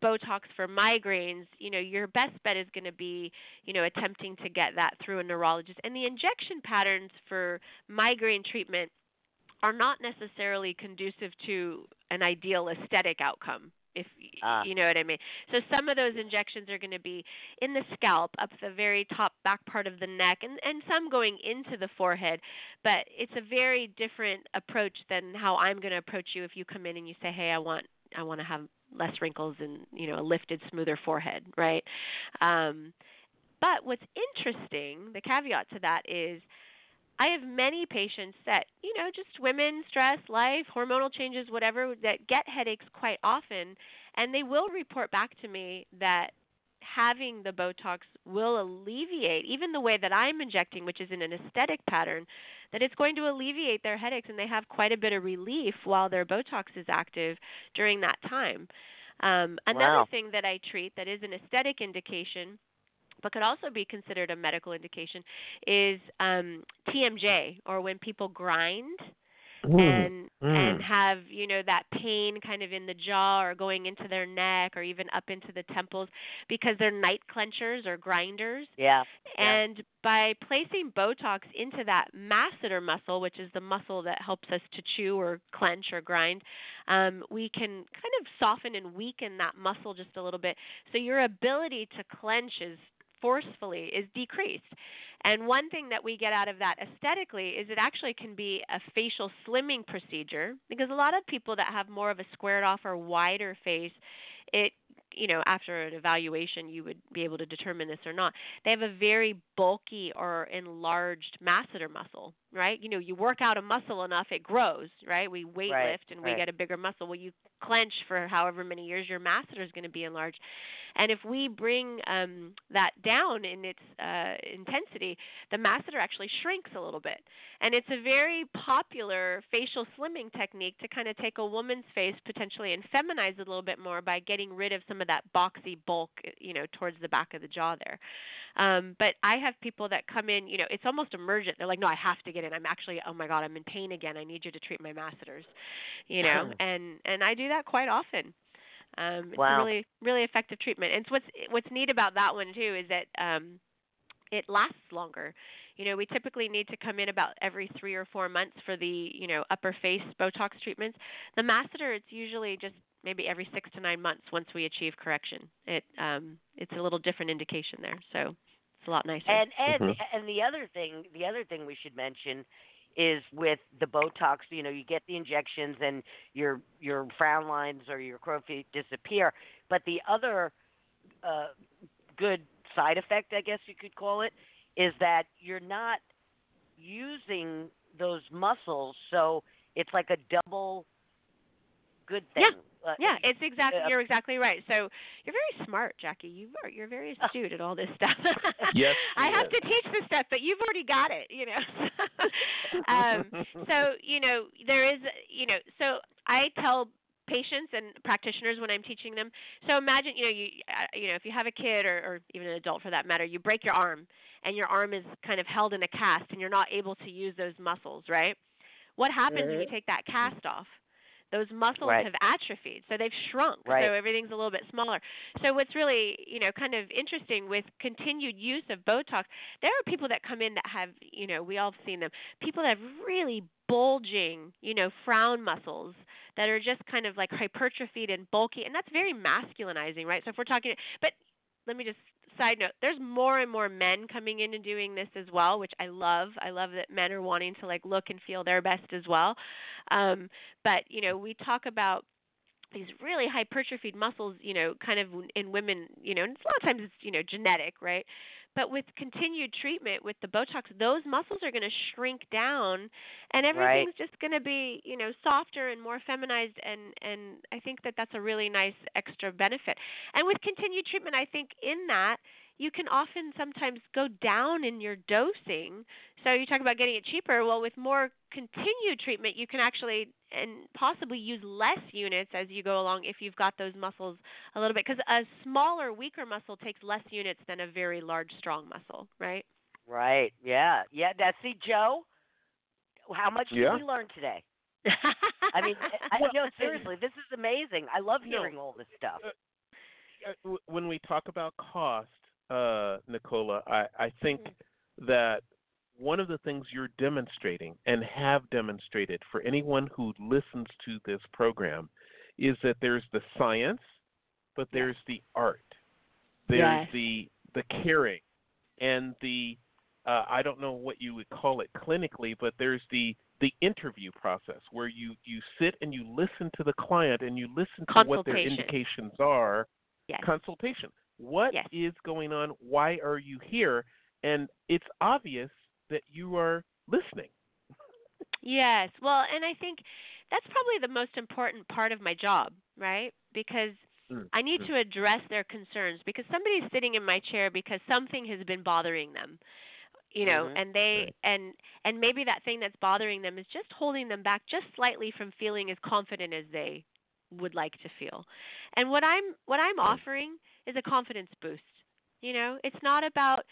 Botox for migraines, you know, your best bet is going to be, you know, attempting to get that through a neurologist. And the injection patterns for migraine treatment are not necessarily conducive to an ideal aesthetic outcome if Ah. you know what I mean. So some of those injections are going to be in the scalp, up the very top back part of the neck, and and some going into the forehead. But it's a very different approach than how I'm going to approach you if you come in and you say, "Hey, I want I want to have less wrinkles and you know a lifted, smoother forehead," right? Um, but what's interesting, the caveat to that is I have many patients that, you know, just women, stress, life, hormonal changes, whatever, that get headaches quite often, and they will report back to me that having the Botox will alleviate, even the way that I'm injecting, which is in an aesthetic pattern, that it's going to alleviate their headaches, and they have quite a bit of relief while their Botox is active during that time. Um, another Wow. thing that I treat that is an aesthetic indication but could also be considered a medical indication is um, TMJ, or when people grind and and mm. have you know that pain kind of in the jaw or going into their neck or even up into the temples because they're night clenchers or grinders. Yeah. Yeah. And by placing Botox into that masseter muscle, which is the muscle that helps us to chew or clench or grind, um, we can kind of soften and weaken that muscle just a little bit. So your ability to clench is forcefully is decreased. And one thing that we get out of that aesthetically is it actually can be a facial slimming procedure because a lot of people that have more of a squared off or wider face, it you know, after an evaluation, you would be able to determine this or not. They have a very bulky or enlarged masseter muscle, right? You know, you work out a muscle enough, it grows, right? We weight Right, lift and we get a bigger muscle. Well, you clench for however many years, your masseter is going to be enlarged. And if we bring um, that down in its uh, intensity, the masseter actually shrinks a little bit. And it's a very popular facial slimming technique to kind of take a woman's face potentially and feminize it a little bit more by getting rid of some of that boxy bulk, you know, towards the back of the jaw there. Um, but I have people that come in, you know, it's almost emergent. They're like, no, I have to get in. I'm actually, oh my God, I'm in pain again. I need you to treat my masseters, you know, and and I do that quite often. Um, it's a really really effective treatment. And it's what's what's neat about that one too is that um, it lasts longer. You know, we typically need to come in about every three or four months for the you know upper face Botox treatments. The masseter, it's usually just maybe every six to nine months once we achieve correction. It um, it's a little different indication there, so it's a lot nicer. And and Mhm. and the other thing, the other thing we should mention is with the Botox. You know, you get the injections and your your frown lines or your crow feet disappear. But the other uh, good side effect, I guess you could call it, is that you're not using those muscles, so it's like a double good thing. Yeah. Uh, yeah, it's exactly uh, you're exactly right. So you're very smart, Jackie. You are you're very astute at all this stuff. Yes, I have is. to teach this stuff, but you've already got it, you know. um, so you know there is, you know, so I tell patients and practitioners when I'm teaching them. So imagine, you know, you uh, you know, if you have a kid or, or even an adult for that matter, you break your arm and your arm is kind of held in a cast and you're not able to use those muscles, right? What happens when you take that cast off? Those muscles Right. have atrophied, so they've shrunk. Right. So everything's a little bit smaller. So what's really, you know, kind of interesting with continued use of Botox, there are people that come in that have, you know, we all have seen them. People that have really bulging, you know, frown muscles that are just kind of like hypertrophied and bulky, and that's very masculinizing, right? So if we're talking, but let me just side note there's more and more men coming in and doing this as well which i love. I love that men are wanting to like look and feel their best as well. Um but you know we talk about these really hypertrophied muscles you know kind of in women you know and a lot of times it's you know genetic right but with continued treatment with the botox those muscles are going to shrink down and everything's just going to be you know softer and more feminized and and i think that that's a really nice extra benefit. And with continued treatment i think in that you can often sometimes go down in your dosing so you talk about getting it cheaper well with more continued treatment you can actually and possibly use less units as you go along if you've got those muscles a little bit because a smaller weaker muscle takes less units than a very large strong muscle right Right. Yeah. Yeah. Now, see, Joe, how much Yeah. did we learn today? I mean, I, Well, no, seriously, this is amazing. I love No. hearing all this stuff. Uh, when we talk about cost, uh, Nicola, I, I think that one of the things you're demonstrating and have demonstrated for anyone who listens to this program is that there's the science, but there's the art. There's Yes. the the caring and the uh, I don't know what you would call it clinically, but there's the the interview process where you you sit and you listen to the client and you listen to what their indications are yes consultation. What is Yes. going on? Why are you here? And it's obvious that you are listening. Yes. Well, and I think that's probably the most important part of my job, right? Because Mm, I need mm. to address their concerns because somebody's sitting in my chair because something has been bothering them. You know, Mhm. and they Right. and and maybe that thing that's bothering them is just holding them back just slightly from feeling as confident as they would like to feel. And what I'm what I'm offering is a confidence boost. You know, it's not about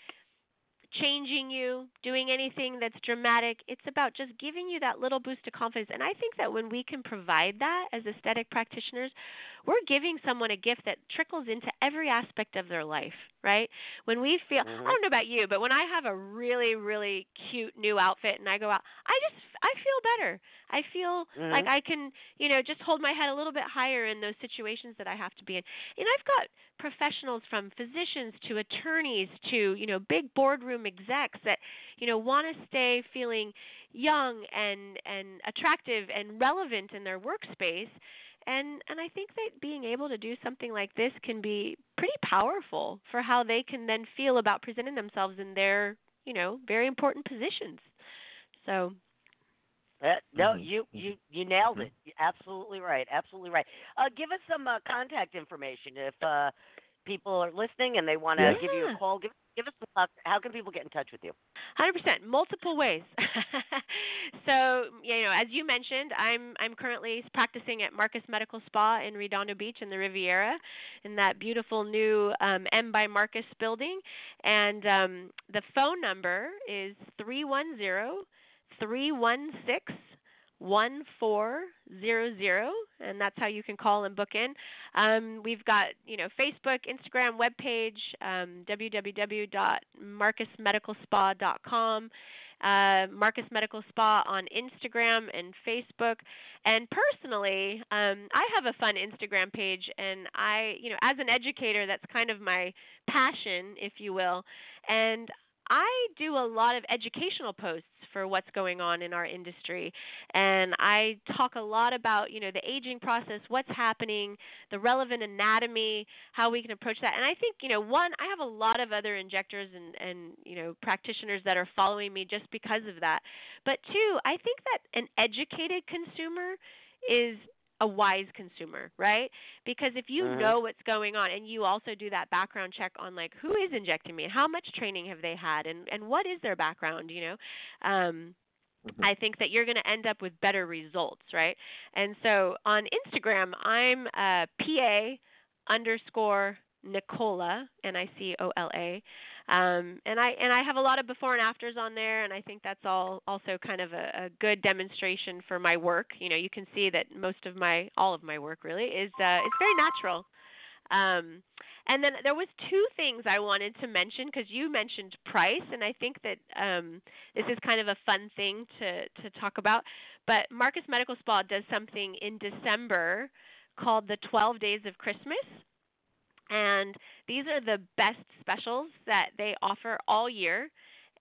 changing you, doing anything that's dramatic. It's about just giving you that little boost of confidence. And I think that when we can provide that as aesthetic practitioners, we're giving someone a gift that trickles into every aspect of their life, right? When we feel, I Mhm. don't know about you, but when I have a really, really cute new outfit and I go out, I just, I feel better. I feel like Mhm. I can, you know, just hold my head a little bit higher in those situations that I have to be in. And I've got professionals from physicians to attorneys to, you know, big boardroom execs that, you know, want to stay feeling young and and attractive and relevant in their workspace. And and I think that being able to do something like this can be pretty powerful for how they can then feel about presenting themselves in their, you know, very important positions. So, Uh, no, Mhm. you Mhm. you you nailed it. You're absolutely right. Absolutely right. Uh, give us some uh, contact information if uh, people are listening and they want to Yeah. give you a call. Give give us a Uh, how can people get in touch with you? Hundred percent, multiple ways. so you know, as you mentioned, I'm I'm currently practicing at Marcus Medical Spa in Redondo Beach in the Riviera, in that beautiful new um, M by Marcus building, and um, the phone number is three one zero three one six one four zero zero, and that's how you can call and book in. Um, we've got you know Facebook, Instagram, webpage, um, www.marcusmedicalspa.com, uh, Marcus Medical Spa on Instagram and Facebook. And personally, um, I have a fun Instagram page, and I you know as an educator, that's kind of my passion, if you will, and I do a lot of educational posts for what's going on in our industry and I talk a lot about, you know, the aging process, what's happening, the relevant anatomy, how we can approach that. And I think, you know, one, I have a lot of other injectors and and, you know, practitioners that are following me just because of that. But two, I think that an educated consumer is a wise consumer, right? Because if you Mhm. know what's going on and you also do that background check on like who is injecting me how much training have they had and and what is their background, you know? Um Mhm. I think that you're going to end up with better results, right? And so on Instagram, I'm uh, PA underscore Nicola, N I C O L A. Um, and I and I have a lot of before and afters on there, and I think that's all also kind of a, a good demonstration for my work. You know, you can see that most of my all of my work really is uh, it's very natural. Um, and then there was two things I wanted to mention because you mentioned price, and I think that um, this is kind of a fun thing to to talk about. But Marcus Medical Spa does something in December called the 12 Days of Christmas. And these are the best specials that they offer all year.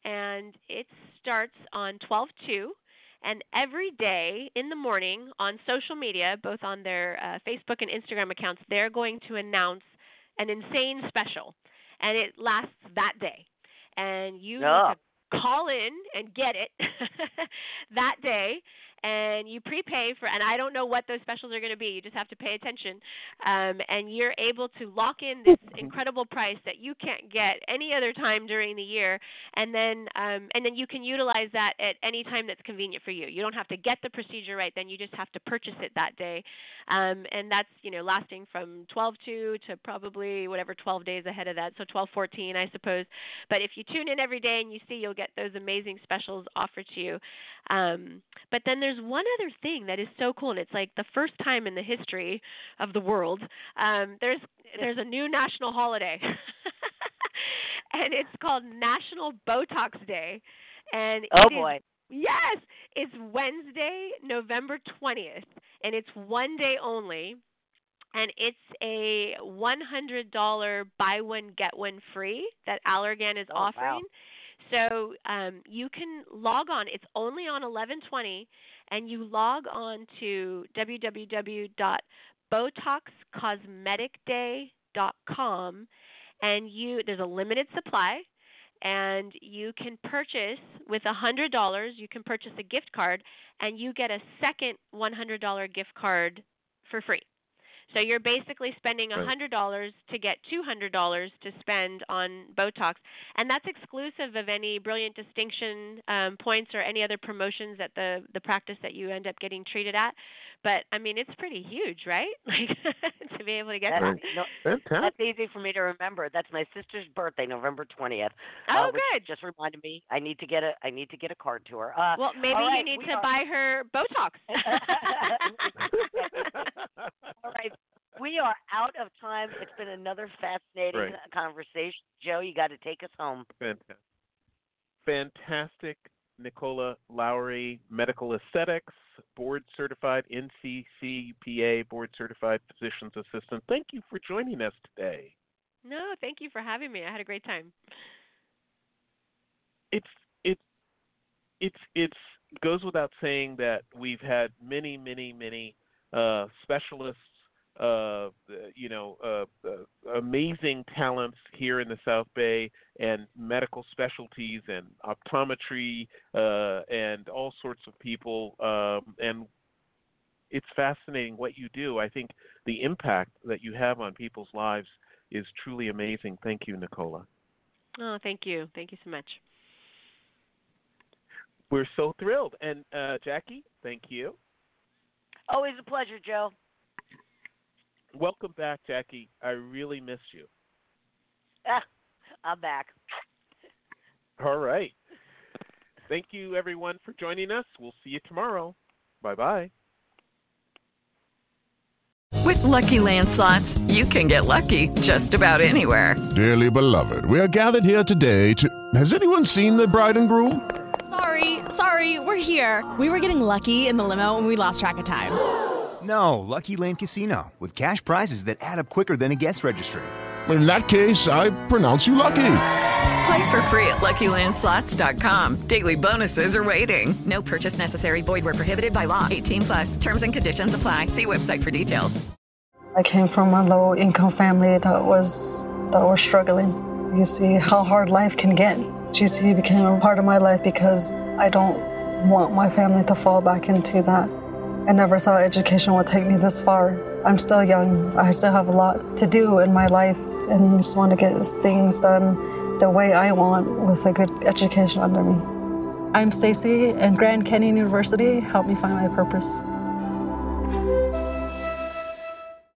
And it starts on 12 2. And every day in the morning on social media, both on their uh, Facebook and Instagram accounts, they're going to announce an insane special. And it lasts that day. And you Yeah. need to call in and get it that day and you prepay for and I don't know what those specials are going to be. You just have to pay attention. Um, and you're able to lock in this incredible price that you can't get any other time during the year and then um, and then you can utilize that at any time that's convenient for you. You don't have to get the procedure right then, you just have to purchase it that day. Um, and that's, you know, lasting from 12 2 to probably whatever 12 days ahead of that. So 12 14 I suppose. But if you tune in every day and you see you'll get those amazing specials offered to you. Um, but then there's one other thing that is so cool, and it's like the first time in the history of the world. Um, there's there's a new national holiday, and it's called National Botox Day. And Oh it is- boy. yes, it's Wednesday, November twentieth, and it's one day only. And it's a $100 buy one get one free that Allergan is Oh, wow. So um, you can log on. It's only on 1120, and you log on to www.botoxcosmeticday.com, and you there's a limited supply, and you can purchase with a hundred dollars. You can purchase a gift card, and you get a second $100 gift card for free. So you're basically spending a hundred dollars to get two hundred dollars to spend on Botox, and that's exclusive of any brilliant distinction um, points or any other promotions at the the practice that you end up getting treated at. But I mean, it's pretty huge, right? Like to be able to get That, that. No, that's easy for me to remember. That's my sister's birthday, November twentieth. Oh, uh, good. Just reminded me. I need to get a. I need to get a card to her. Uh, Well, maybe all right, you need to are- buy her Botox. All right. We are out of time. It's been another fascinating Right. conversation. Joe, you got to take us home. Fantastic. Fantastic. Nicola Lowrey, medical aesthetics, board certified NCCPA, board certified physician's assistant. Thank you for joining us today. no, thank you for having me. I had a great time. It's it's it's it's goes without saying that we've had many many many uh, specialists, uh, you know, uh, uh, amazing talents here in the South Bay, and medical specialties and optometry uh, and all sorts of people. Um, and it's fascinating what you do. I think the impact that you have on people's lives is truly amazing. Thank you, Nicola. Oh, thank you. Thank you so much. We're so thrilled. And uh, Jackie, thank you. Always a pleasure, Joe. Welcome back, Jackie. I really miss you. Ah, I'm back. All right. Thank you, everyone, for joining us. We'll see you tomorrow. Bye bye. With Lucky Land slots, you can get lucky just about anywhere. Dearly beloved, we are gathered here today to. Has anyone seen the bride and groom? Sorry, sorry, we're here. We were getting lucky in the limo and we lost track of time. No, Lucky Land Casino, with cash prizes that add up quicker than a guest registry. In that case, I pronounce you lucky. Play for free at LuckyLandSlots.com. Daily bonuses are waiting. No purchase necessary. Void where prohibited by law. 18 plus. Terms and conditions apply. See website for details. I came from a low income family that was that was struggling. You see how hard life can get. GCU became a part of my life because I don't want my family to fall back into that. I never thought education would take me this far. I'm still young. I still have a lot to do in my life and just want to get things done the way I want with a good education under me. I'm Stacy and Grand Canyon University helped me find my purpose.